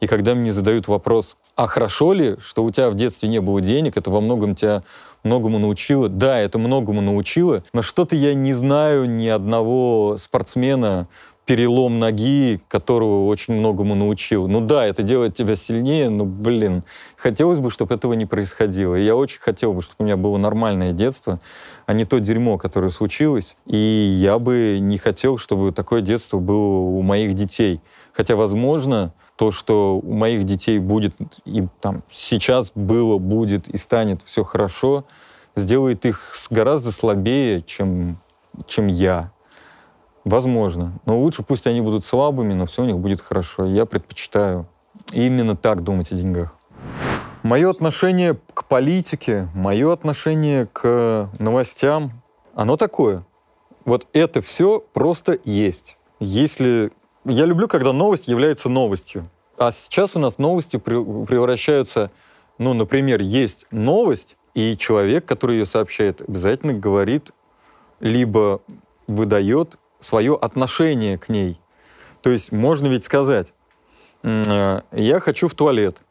И когда мне задают вопрос, а хорошо ли, что у тебя в детстве не было денег, это во многом тебя многому научило. Да, это многому научило, но что-то я не знаю ни одного спортсмена, перелом ноги, которого очень многому научил. Ну да, это делает тебя сильнее, но, блин, хотелось бы, чтобы этого не происходило. И я очень хотел бы, чтобы у меня было нормальное детство, а не то дерьмо, которое случилось. И я бы не хотел, чтобы такое детство было у моих детей. Хотя, возможно, то, что у моих детей будет и там сейчас было, будет и станет все хорошо, сделает их гораздо слабее, чем, чем я. Возможно. Но лучше пусть они будут слабыми, но все у них будет хорошо. Я предпочитаю именно так думать о деньгах. Мое отношение к политике, мое отношение к новостям, оно такое. Вот это все просто есть. Если... Я люблю, когда новость является новостью. А сейчас у нас новости превращаются... Ну, например, есть новость, и человек, который ее сообщает, обязательно говорит, либо выдает свое отношение к ней. То есть можно ведь сказать, э, я хочу в туалет.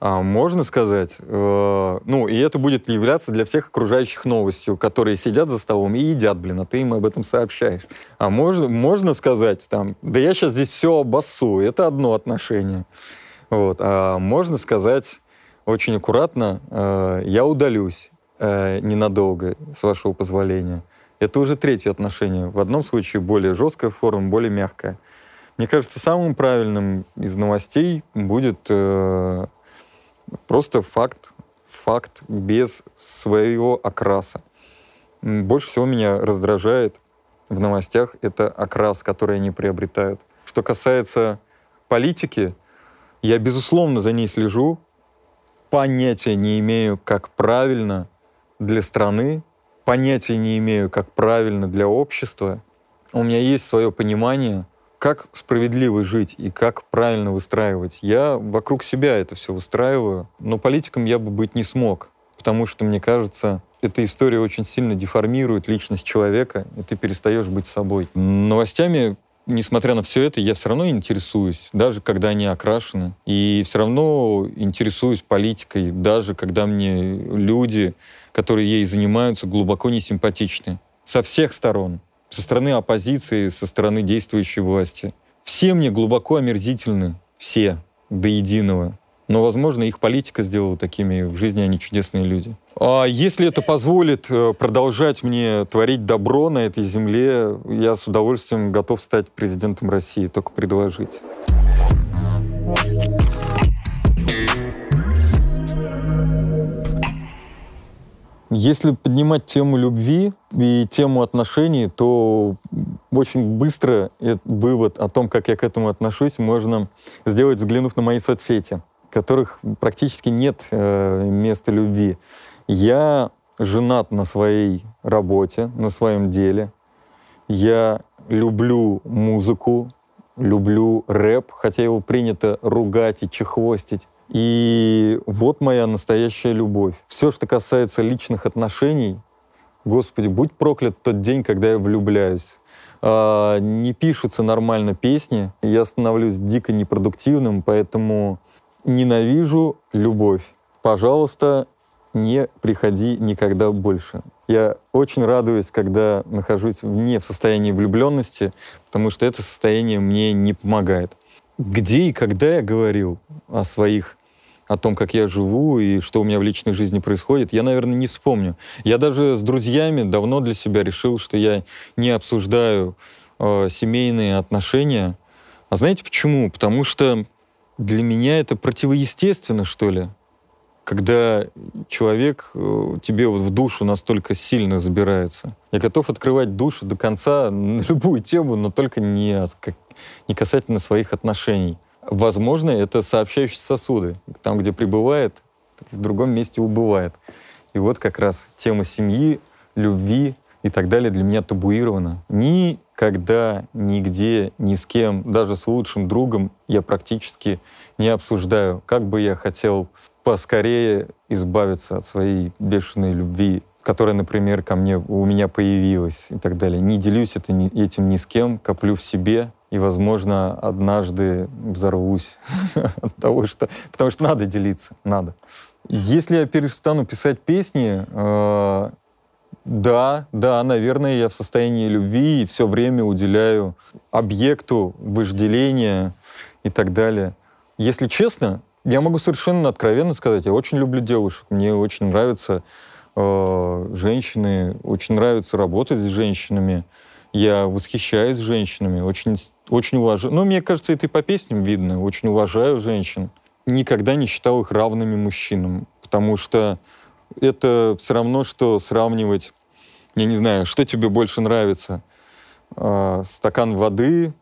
А можно сказать, э, ну, и это будет являться для всех окружающих новостью, которые сидят за столом и едят, блин, а ты им об этом сообщаешь. А можно, можно сказать, там, да я сейчас здесь все обоссу, это одно отношение. Вот. А можно сказать очень аккуратно, э, я удалюсь э, ненадолго, с вашего позволения. Это уже третье отношение. В одном случае более жесткая форма, более мягкая. Мне кажется, самым правильным из новостей будет э, просто факт, факт без своего окраса. Больше всего меня раздражает в новостях это окрас, который они приобретают. Что касается политики, я, безусловно, за ней слежу, понятия не имею, как правильно для страны понятия не имею, как правильно для общества. У меня есть свое понимание, как справедливо жить и как правильно выстраивать. Я вокруг себя это все выстраиваю, но политиком я бы быть не смог, потому что, мне кажется, эта история очень сильно деформирует личность человека, и ты перестаешь быть собой. Новостями несмотря на все это, я все равно интересуюсь, даже когда они окрашены. И все равно интересуюсь политикой, даже когда мне люди которые ей занимаются, глубоко несимпатичны. Со всех сторон. Со стороны оппозиции, со стороны действующей власти. Все мне глубоко омерзительны. Все. До единого. Но, возможно, их политика сделала такими, в жизни они чудесные люди. А если это позволит э, продолжать мне творить добро на этой земле, я с удовольствием готов стать президентом России, только предложить. Если поднимать тему любви и тему отношений, то очень быстро вывод о том, как я к этому отношусь, можно сделать, взглянув на мои соцсети, которых практически нет э, места любви. Я женат на своей работе, на своем деле. Я люблю музыку, люблю рэп, хотя его принято ругать и чехвостить. И вот моя настоящая любовь. Все, что касается личных отношений, Господи, будь проклят тот день, когда я влюбляюсь. А, не пишутся нормально песни, я становлюсь дико непродуктивным, поэтому ненавижу любовь. Пожалуйста, не приходи никогда больше. Я очень радуюсь, когда нахожусь не в состоянии влюбленности, потому что это состояние мне не помогает. Где и когда я говорил о своих о том, как я живу и что у меня в личной жизни происходит, я, наверное, не вспомню. Я даже с друзьями давно для себя решил, что я не обсуждаю э, семейные отношения. А знаете почему? Потому что для меня это противоестественно, что ли когда человек э, тебе вот в душу настолько сильно забирается. Я готов открывать душу до конца на любую тему, но только не, не касательно своих отношений. Возможно, это сообщающие сосуды. Там, где пребывает, в другом месте убывает. И вот как раз тема семьи, любви и так далее для меня табуирована. Никогда, нигде, ни с кем, даже с лучшим другом я практически не обсуждаю, как бы я хотел поскорее избавиться от своей бешеной любви, которая, например, ко мне, у меня появилась и так далее. Не делюсь это, этим ни с кем, коплю в себе, и, возможно, однажды взорвусь от того, что... Потому что надо делиться, надо. Если я перестану писать песни, э, да, да, наверное, я в состоянии любви и все время уделяю объекту вожделения и так далее. Если честно, я могу совершенно откровенно сказать, я очень люблю девушек, мне очень нравятся э, женщины, очень нравится работать с женщинами, я восхищаюсь женщинами, очень, очень уважаю. Ну, мне кажется, это и по песням видно, очень уважаю женщин. Никогда не считал их равными мужчинам, потому что это все равно, что сравнивать, я не знаю, что тебе больше нравится, э, стакан воды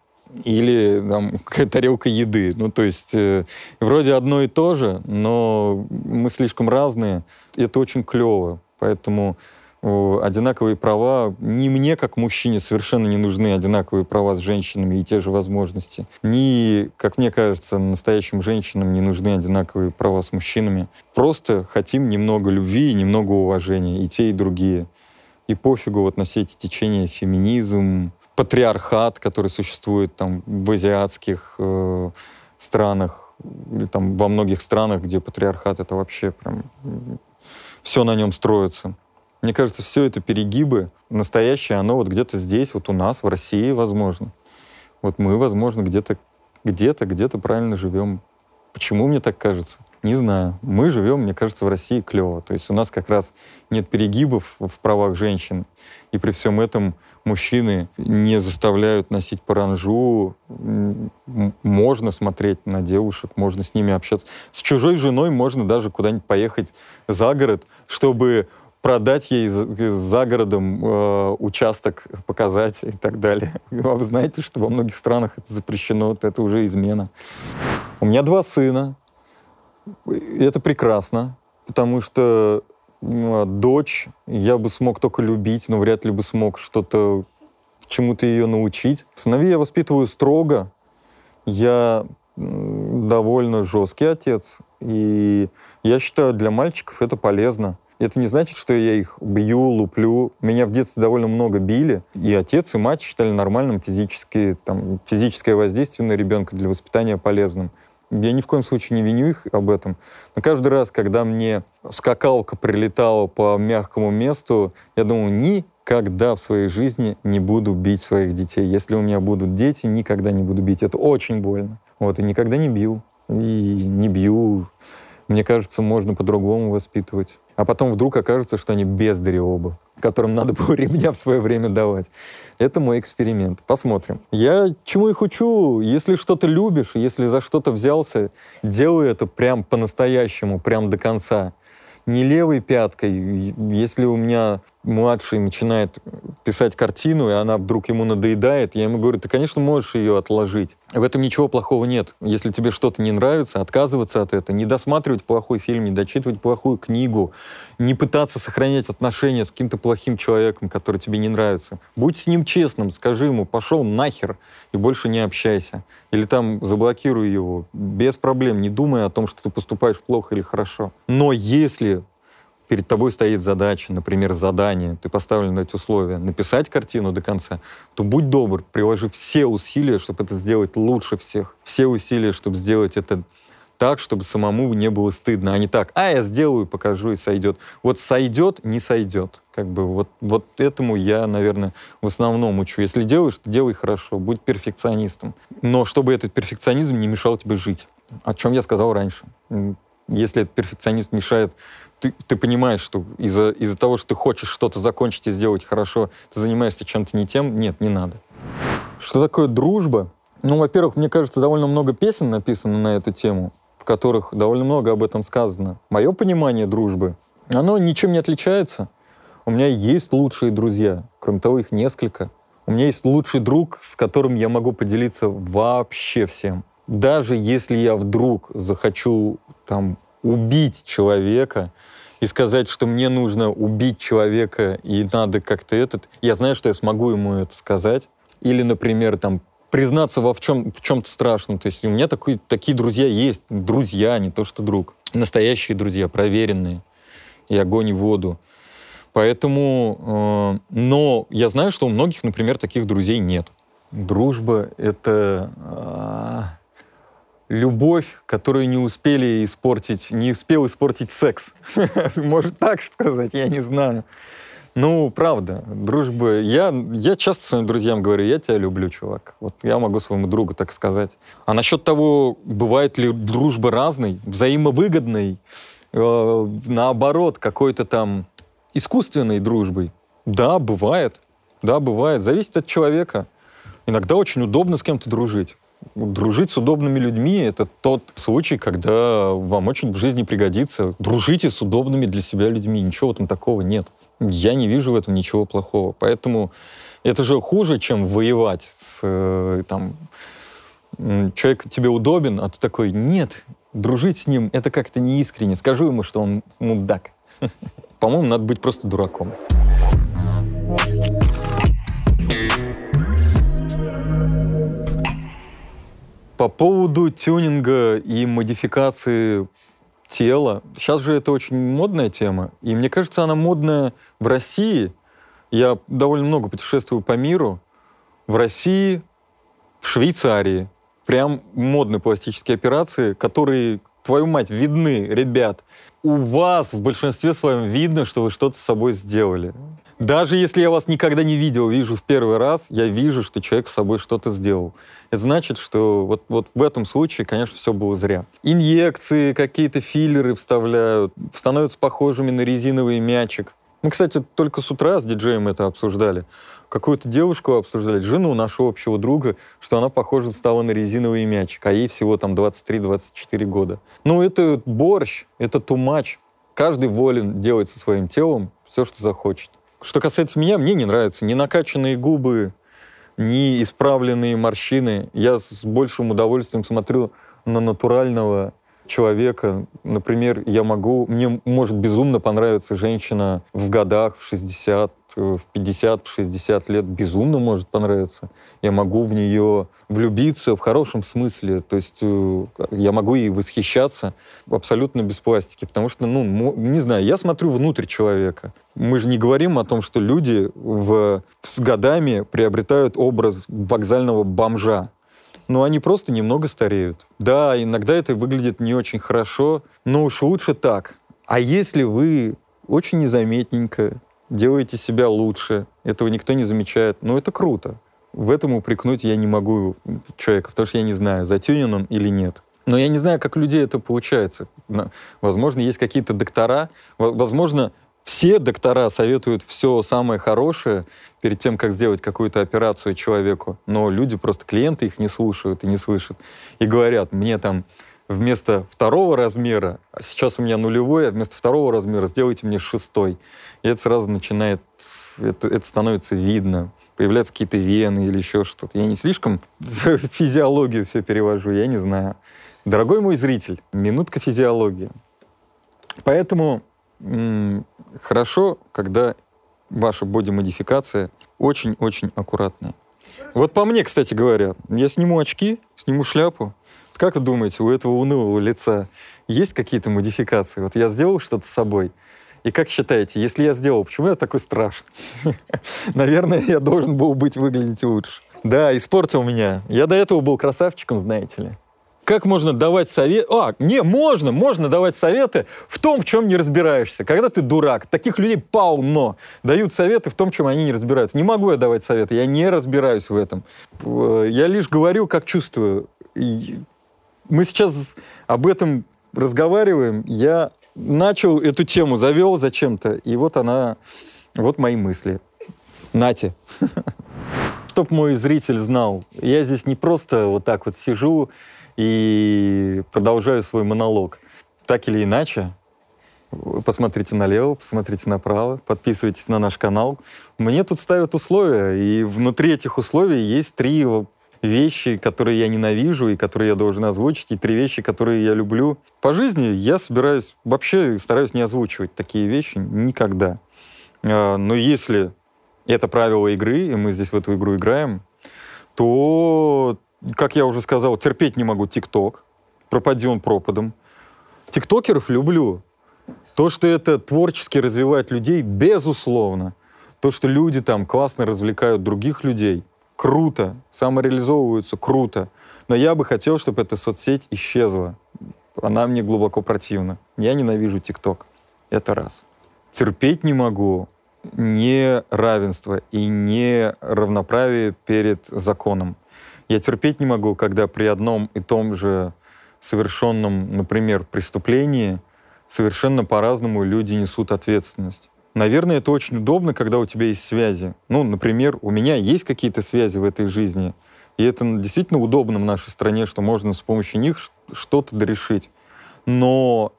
или там, тарелка еды. Ну, то есть э, вроде одно и то же, но мы слишком разные. И это очень клево. Поэтому одинаковые права ни мне, как мужчине, совершенно не нужны одинаковые права с женщинами и те же возможности. Ни, как мне кажется, настоящим женщинам не нужны одинаковые права с мужчинами. Просто хотим немного любви и немного уважения, и те, и другие. И пофигу вот на все эти течения феминизм, патриархат, который существует там в азиатских э, странах или там во многих странах, где патриархат это вообще прям все на нем строится. Мне кажется, все это перегибы. Настоящее оно вот где-то здесь, вот у нас, в России, возможно. Вот мы, возможно, где-то, где-то, где-то правильно живем. Почему мне так кажется? Не знаю. Мы живем, мне кажется, в России клево. То есть у нас как раз нет перегибов в правах женщин. И при всем этом мужчины не заставляют носить паранжу. Можно смотреть на девушек, можно с ними общаться. С чужой женой можно даже куда-нибудь поехать за город, чтобы продать ей за городом э, участок, показать и так далее. Вы знаете, что во многих странах это запрещено, это уже измена. У меня два сына. И это прекрасно, потому что ну, дочь я бы смог только любить, но вряд ли бы смог что-то чему-то ее научить. Сыновей я воспитываю строго. Я довольно жесткий отец. И я считаю, для мальчиков это полезно. Это не значит, что я их бью, луплю. Меня в детстве довольно много били. И отец, и мать считали нормальным физически, там, физическое воздействие на ребенка для воспитания полезным. Я ни в коем случае не виню их об этом. Но каждый раз, когда мне скакалка прилетала по мягкому месту, я думаю, никогда в своей жизни не буду бить своих детей. Если у меня будут дети, никогда не буду бить. Это очень больно. Вот, и никогда не бил. и не бью. Мне кажется, можно по-другому воспитывать. А потом вдруг окажется, что они бездари оба, которым надо было ремня в свое время давать. Это мой эксперимент. Посмотрим. Я чему их учу? Если что-то любишь, если за что-то взялся, делай это прям по-настоящему, прям до конца не левой пяткой. Если у меня младший начинает писать картину, и она вдруг ему надоедает, я ему говорю, ты, конечно, можешь ее отложить. В этом ничего плохого нет. Если тебе что-то не нравится, отказываться от этого, не досматривать плохой фильм, не дочитывать плохую книгу, не пытаться сохранять отношения с каким-то плохим человеком, который тебе не нравится. Будь с ним честным, скажи ему, пошел нахер и больше не общайся. Или там заблокируй его. Без проблем, не думай о том, что ты поступаешь плохо или хорошо. Но если перед тобой стоит задача, например, задание, ты поставлен на эти условия, написать картину до конца, то будь добр, приложи все усилия, чтобы это сделать лучше всех. Все усилия, чтобы сделать это так, чтобы самому не было стыдно, а не так, а я сделаю, покажу и сойдет. Вот сойдет, не сойдет. Как бы вот, вот этому я, наверное, в основном учу. Если делаешь, то делай хорошо, будь перфекционистом. Но чтобы этот перфекционизм не мешал тебе жить. О чем я сказал раньше. Если этот перфекционизм мешает ты, ты понимаешь, что из-за из того, что ты хочешь что-то закончить и сделать хорошо, ты занимаешься чем-то не тем, нет, не надо. Что такое дружба? Ну, во-первых, мне кажется, довольно много песен написано на эту тему, в которых довольно много об этом сказано. Мое понимание дружбы, оно ничем не отличается. У меня есть лучшие друзья, кроме того, их несколько. У меня есть лучший друг, с которым я могу поделиться вообще всем. Даже если я вдруг захочу там убить человека и сказать, что мне нужно убить человека и надо как-то этот, я знаю, что я смогу ему это сказать. Или, например, там признаться во в, чем, в чем-то страшном. То есть у меня такой, такие друзья есть. Друзья, не то что друг. Настоящие друзья, проверенные. И огонь, и воду. Поэтому, э, но я знаю, что у многих, например, таких друзей нет. Дружба — это э, любовь, которую не успели испортить, не успел испортить секс. Может так сказать, я не знаю. Ну, правда, дружба... Я, я часто своим друзьям говорю, я тебя люблю, чувак. Вот я могу своему другу так сказать. А насчет того, бывает ли дружба разной, взаимовыгодной, э, наоборот, какой-то там искусственной дружбой, да, бывает. Да, бывает. Зависит от человека. Иногда очень удобно с кем-то дружить дружить с удобными людьми — это тот случай, когда вам очень в жизни пригодится. Дружите с удобными для себя людьми. Ничего в этом такого нет. Я не вижу в этом ничего плохого. Поэтому это же хуже, чем воевать с э, там, человек тебе удобен, а ты такой, нет, дружить с ним — это как-то неискренне. Скажу ему, что он мудак. По-моему, надо быть просто дураком. По поводу тюнинга и модификации тела, сейчас же это очень модная тема, и мне кажется, она модная в России. Я довольно много путешествую по миру. В России, в Швейцарии прям модные пластические операции, которые, твою мать, видны, ребят. У вас в большинстве своем видно, что вы что-то с собой сделали. Даже если я вас никогда не видел, вижу в первый раз, я вижу, что человек с собой что-то сделал. Это значит, что вот, вот в этом случае, конечно, все было зря. Инъекции, какие-то филлеры вставляют, становятся похожими на резиновый мячик. Мы, кстати, только с утра с диджеем это обсуждали. Какую-то девушку обсуждали, жену нашего общего друга, что она, похоже, стала на резиновый мячик, а ей всего там 23-24 года. Ну, это борщ, это тумач. Каждый волен делать со своим телом все, что захочет. Что касается меня, мне не нравятся ни накачанные губы, ни исправленные морщины. Я с большим удовольствием смотрю на натурального человека. Например, я могу, мне может безумно понравиться женщина в годах, в 60, в 50, в 60 лет, безумно может понравиться. Я могу в нее влюбиться в хорошем смысле, то есть э, я могу ей восхищаться абсолютно без пластики, потому что, ну, не знаю, я смотрю внутрь человека. Мы же не говорим о том, что люди в, с годами приобретают образ вокзального бомжа но они просто немного стареют. Да, иногда это выглядит не очень хорошо, но уж лучше так. А если вы очень незаметненько делаете себя лучше, этого никто не замечает, ну это круто. В этом упрекнуть я не могу человека, потому что я не знаю, затюнен он или нет. Но я не знаю, как у людей это получается. Возможно, есть какие-то доктора, возможно, все доктора советуют все самое хорошее перед тем, как сделать какую-то операцию человеку, но люди просто, клиенты их не слушают и не слышат. И говорят, мне там вместо второго размера, а сейчас у меня нулевой, а вместо второго размера сделайте мне шестой. И это сразу начинает, это, это становится видно. Появляются какие-то вены или еще что-то. Я не слишком физиологию все перевожу, я не знаю. Дорогой мой зритель, минутка физиологии. Поэтому хорошо, когда ваша бодимодификация очень-очень аккуратная. Вот по мне, кстати говоря, я сниму очки, сниму шляпу. Как вы думаете, у этого унылого лица есть какие-то модификации? Вот я сделал что-то с собой. И как считаете, если я сделал, почему я такой страшный? Наверное, я должен был быть выглядеть лучше. Да, испортил меня. Я до этого был красавчиком, знаете ли. Как можно давать совет? А, не, можно, можно давать советы в том, в чем не разбираешься. Когда ты дурак, таких людей полно. Дают советы в том, чем они не разбираются. Не могу я давать советы, я не разбираюсь в этом. Я лишь говорю, как чувствую. Мы сейчас об этом разговариваем. Я начал эту тему, завел зачем-то, и вот она, вот мои мысли. Нате. Чтоб мой зритель знал, я здесь не просто вот так вот сижу и продолжаю свой монолог. Так или иначе, посмотрите налево, посмотрите направо, подписывайтесь на наш канал. Мне тут ставят условия, и внутри этих условий есть три вещи, которые я ненавижу и которые я должен озвучить, и три вещи, которые я люблю. По жизни я собираюсь, вообще стараюсь не озвучивать такие вещи никогда. А, но если это правило игры, и мы здесь в эту игру играем, то как я уже сказал, терпеть не могу ТикТок. Пропади он пропадом. Тиктокеров люблю. То, что это творчески развивает людей, безусловно. То, что люди там классно развлекают других людей, круто. Самореализовываются, круто. Но я бы хотел, чтобы эта соцсеть исчезла. Она мне глубоко противна. Я ненавижу ТикТок. Это раз. Терпеть не могу не равенство и не равноправие перед законом. Я терпеть не могу, когда при одном и том же совершенном, например, преступлении совершенно по-разному люди несут ответственность. Наверное, это очень удобно, когда у тебя есть связи. Ну, например, у меня есть какие-то связи в этой жизни, и это действительно удобно в нашей стране, что можно с помощью них что-то дорешить. Но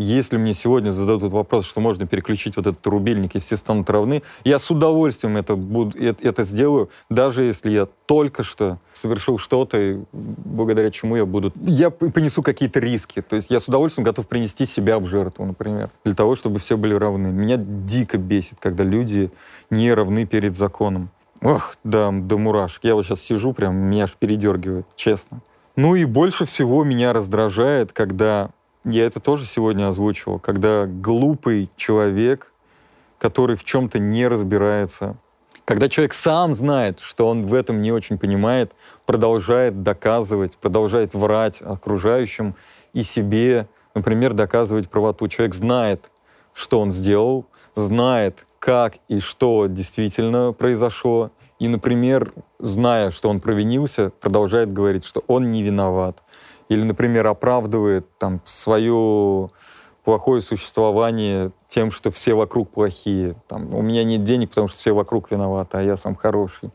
если мне сегодня зададут вопрос, что можно переключить вот этот рубильник, и все станут равны, я с удовольствием это, буду, это сделаю, даже если я только что совершил что-то, благодаря чему я буду... Я понесу какие-то риски. То есть я с удовольствием готов принести себя в жертву, например, для того, чтобы все были равны. Меня дико бесит, когда люди не равны перед законом. Ох, да, да мурашек. Я вот сейчас сижу, прям меня аж передергивает, честно. Ну и больше всего меня раздражает, когда я это тоже сегодня озвучивал, когда глупый человек, который в чем-то не разбирается, когда человек сам знает, что он в этом не очень понимает, продолжает доказывать, продолжает врать окружающим и себе, например, доказывать правоту. Человек знает, что он сделал, знает, как и что действительно произошло, и, например, зная, что он провинился, продолжает говорить, что он не виноват, или, например, оправдывает там свое плохое существование тем, что все вокруг плохие. Там, у меня нет денег, потому что все вокруг виноваты, а я сам хороший.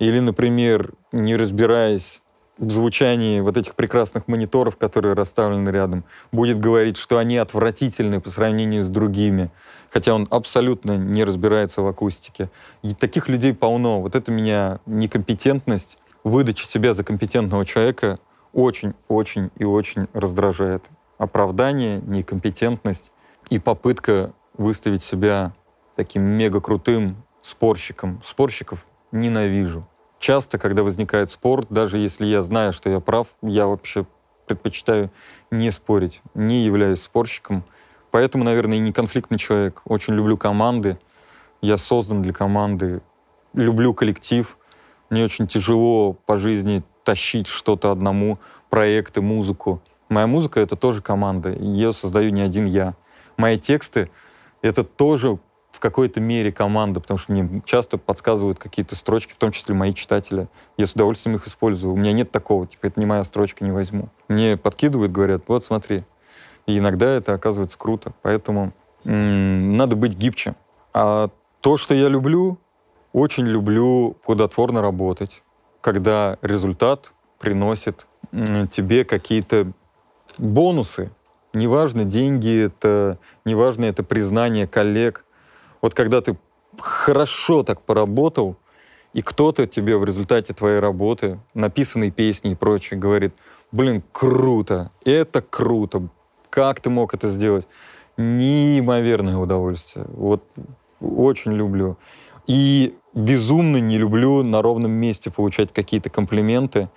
Или, например, не разбираясь в звучании вот этих прекрасных мониторов, которые расставлены рядом, будет говорить, что они отвратительны по сравнению с другими, хотя он абсолютно не разбирается в акустике. И таких людей полно. Вот это меня некомпетентность, выдача себя за компетентного человека — очень-очень и очень раздражает. Оправдание, некомпетентность и попытка выставить себя таким мега крутым спорщиком. Спорщиков ненавижу. Часто, когда возникает спор, даже если я знаю, что я прав, я вообще предпочитаю не спорить, не являюсь спорщиком. Поэтому, наверное, и не конфликтный человек. Очень люблю команды. Я создан для команды. Люблю коллектив. Мне очень тяжело по жизни тащить что-то одному, проекты, музыку. Моя музыка — это тоже команда, ее создаю не один я. Мои тексты — это тоже в какой-то мере команду, потому что мне часто подсказывают какие-то строчки, в том числе мои читатели. Я с удовольствием их использую. У меня нет такого, типа, это не моя строчка, не возьму. Мне подкидывают, говорят, вот смотри. И иногда это оказывается круто. Поэтому м- надо быть гибче. А то, что я люблю, очень люблю плодотворно работать, когда результат приносит тебе какие-то бонусы. Неважно, деньги это, неважно, это признание коллег. Вот когда ты хорошо так поработал, и кто-то тебе в результате твоей работы, написанной песни и прочее, говорит, блин, круто, это круто, как ты мог это сделать? Неимоверное удовольствие. Вот очень люблю. И безумно не люблю на ровном месте получать какие-то комплименты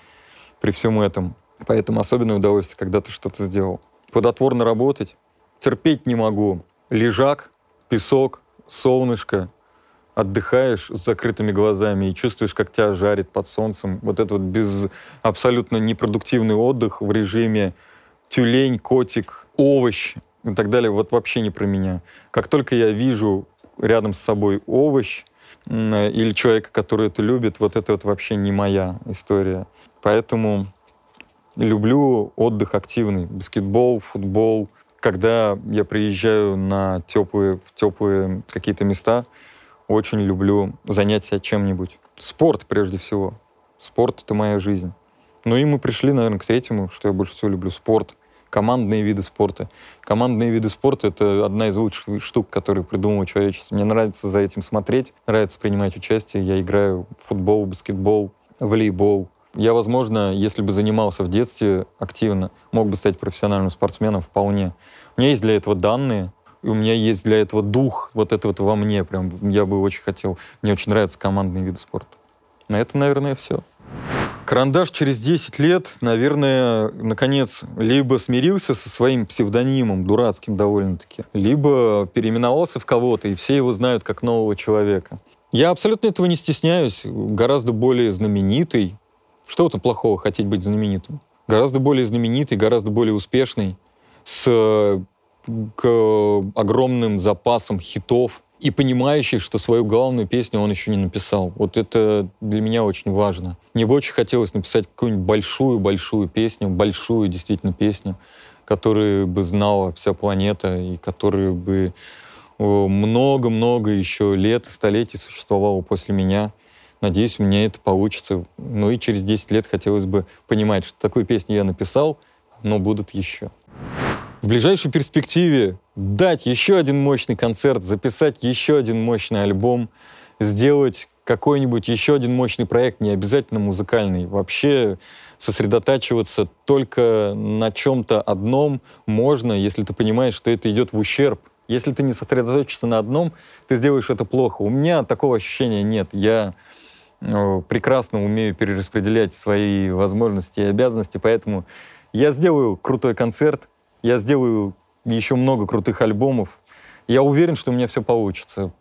при всем этом. Поэтому особенное удовольствие, когда ты что-то сделал. Плодотворно работать терпеть не могу. Лежак, песок, солнышко, отдыхаешь с закрытыми глазами и чувствуешь, как тебя жарит под солнцем. Вот этот вот без абсолютно непродуктивный отдых в режиме тюлень, котик, овощ и так далее, вот вообще не про меня. Как только я вижу рядом с собой овощ или человека, который это любит, вот это вот вообще не моя история. Поэтому люблю отдых активный, баскетбол, футбол. Когда я приезжаю на теплые, теплые какие-то места, очень люблю занять себя чем-нибудь. Спорт, прежде всего. Спорт — это моя жизнь. Ну и мы пришли, наверное, к третьему, что я больше всего люблю — спорт. Командные виды спорта. Командные виды спорта — это одна из лучших штук, которые придумало человечество. Мне нравится за этим смотреть, нравится принимать участие. Я играю в футбол, баскетбол, волейбол. Я, возможно, если бы занимался в детстве активно, мог бы стать профессиональным спортсменом вполне. У меня есть для этого данные, и у меня есть для этого дух, вот это вот во мне прям, я бы очень хотел. Мне очень нравятся командные виды спорта. На этом, наверное, все. Карандаш через 10 лет, наверное, наконец, либо смирился со своим псевдонимом, дурацким довольно-таки, либо переименовался в кого-то, и все его знают как нового человека. Я абсолютно этого не стесняюсь. Гораздо более знаменитый. Что этом плохого хотеть быть знаменитым? Гораздо более знаменитый, гораздо более успешный, с к огромным запасам хитов, и понимающий, что свою главную песню он еще не написал. Вот это для меня очень важно. Мне бы очень хотелось написать какую-нибудь большую-большую песню, большую действительно песню, которую бы знала вся планета и которую бы много-много еще лет и столетий существовала после меня. Надеюсь, у меня это получится. Ну и через 10 лет хотелось бы понимать, что такую песню я написал, но будут еще в ближайшей перспективе дать еще один мощный концерт, записать еще один мощный альбом, сделать какой-нибудь еще один мощный проект, не обязательно музыкальный, вообще сосредотачиваться только на чем-то одном можно, если ты понимаешь, что это идет в ущерб. Если ты не сосредоточишься на одном, ты сделаешь это плохо. У меня такого ощущения нет. Я э, прекрасно умею перераспределять свои возможности и обязанности, поэтому я сделаю крутой концерт, я сделаю еще много крутых альбомов. Я уверен, что у меня все получится.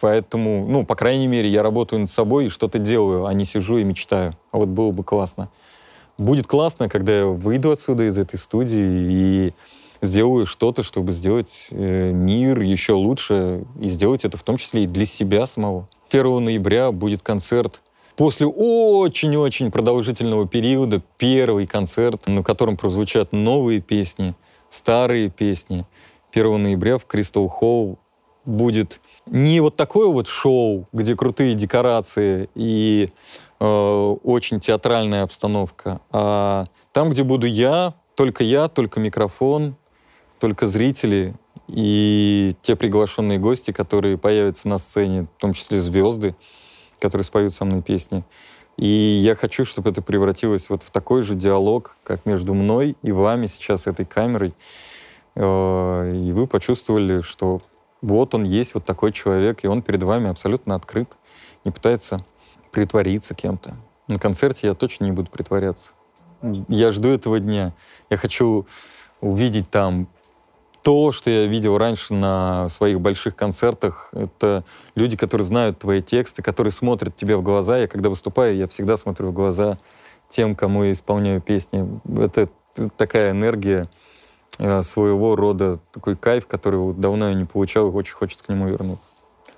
Поэтому, ну, по крайней мере, я работаю над собой и что-то делаю, а не сижу и мечтаю. А вот было бы классно. Будет классно, когда я выйду отсюда из этой студии и сделаю что-то, чтобы сделать э, мир еще лучше и сделать это в том числе и для себя самого. 1 ноября будет концерт после очень-очень продолжительного периода, первый концерт, на котором прозвучат новые песни — старые песни. 1 ноября в Кристал Холл будет не вот такое вот шоу, где крутые декорации и э, очень театральная обстановка, а там, где буду я, только я, только микрофон, только зрители и те приглашенные гости, которые появятся на сцене, в том числе звезды, которые споют со мной песни. И я хочу, чтобы это превратилось вот в такой же диалог, как между мной и вами сейчас этой камерой. Э, и вы почувствовали, что вот он есть, вот такой человек, и он перед вами абсолютно открыт, не пытается притвориться кем-то. На концерте я точно не буду притворяться. Я жду этого дня. Я хочу увидеть там то, что я видел раньше на своих больших концертах, это люди, которые знают твои тексты, которые смотрят тебе в глаза. Я когда выступаю, я всегда смотрю в глаза тем, кому я исполняю песни. Это такая энергия э, своего рода, такой кайф, который давно я не получал, и очень хочется к нему вернуться.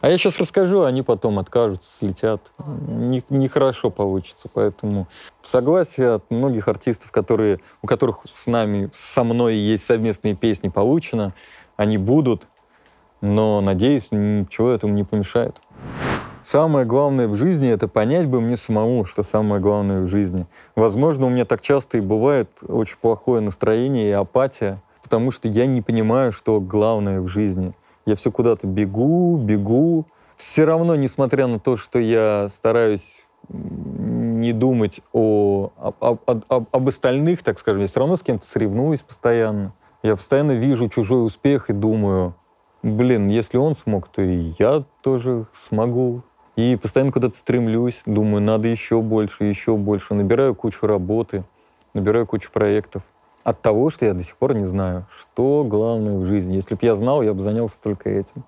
А я сейчас расскажу, они потом откажутся, слетят. Не- Нехорошо получится, поэтому согласие от многих артистов, которые, у которых с нами, со мной есть совместные песни, получено. Они будут, но, надеюсь, ничего этому не помешает. Самое главное в жизни — это понять бы мне самому, что самое главное в жизни. Возможно, у меня так часто и бывает очень плохое настроение и апатия, потому что я не понимаю, что главное в жизни. Я все куда-то бегу, бегу. Все равно, несмотря на то, что я стараюсь не думать о, об, об- об- об остальных, так скажем, я все равно с кем-то соревнуюсь постоянно. Я постоянно вижу чужой успех и думаю, блин, если он смог, то и я тоже смогу. И постоянно куда-то стремлюсь, думаю, надо еще больше, еще больше. Набираю кучу работы, набираю кучу проектов. От того, что я до сих пор не знаю, что главное в жизни. Если бы я знал, я бы занялся только этим.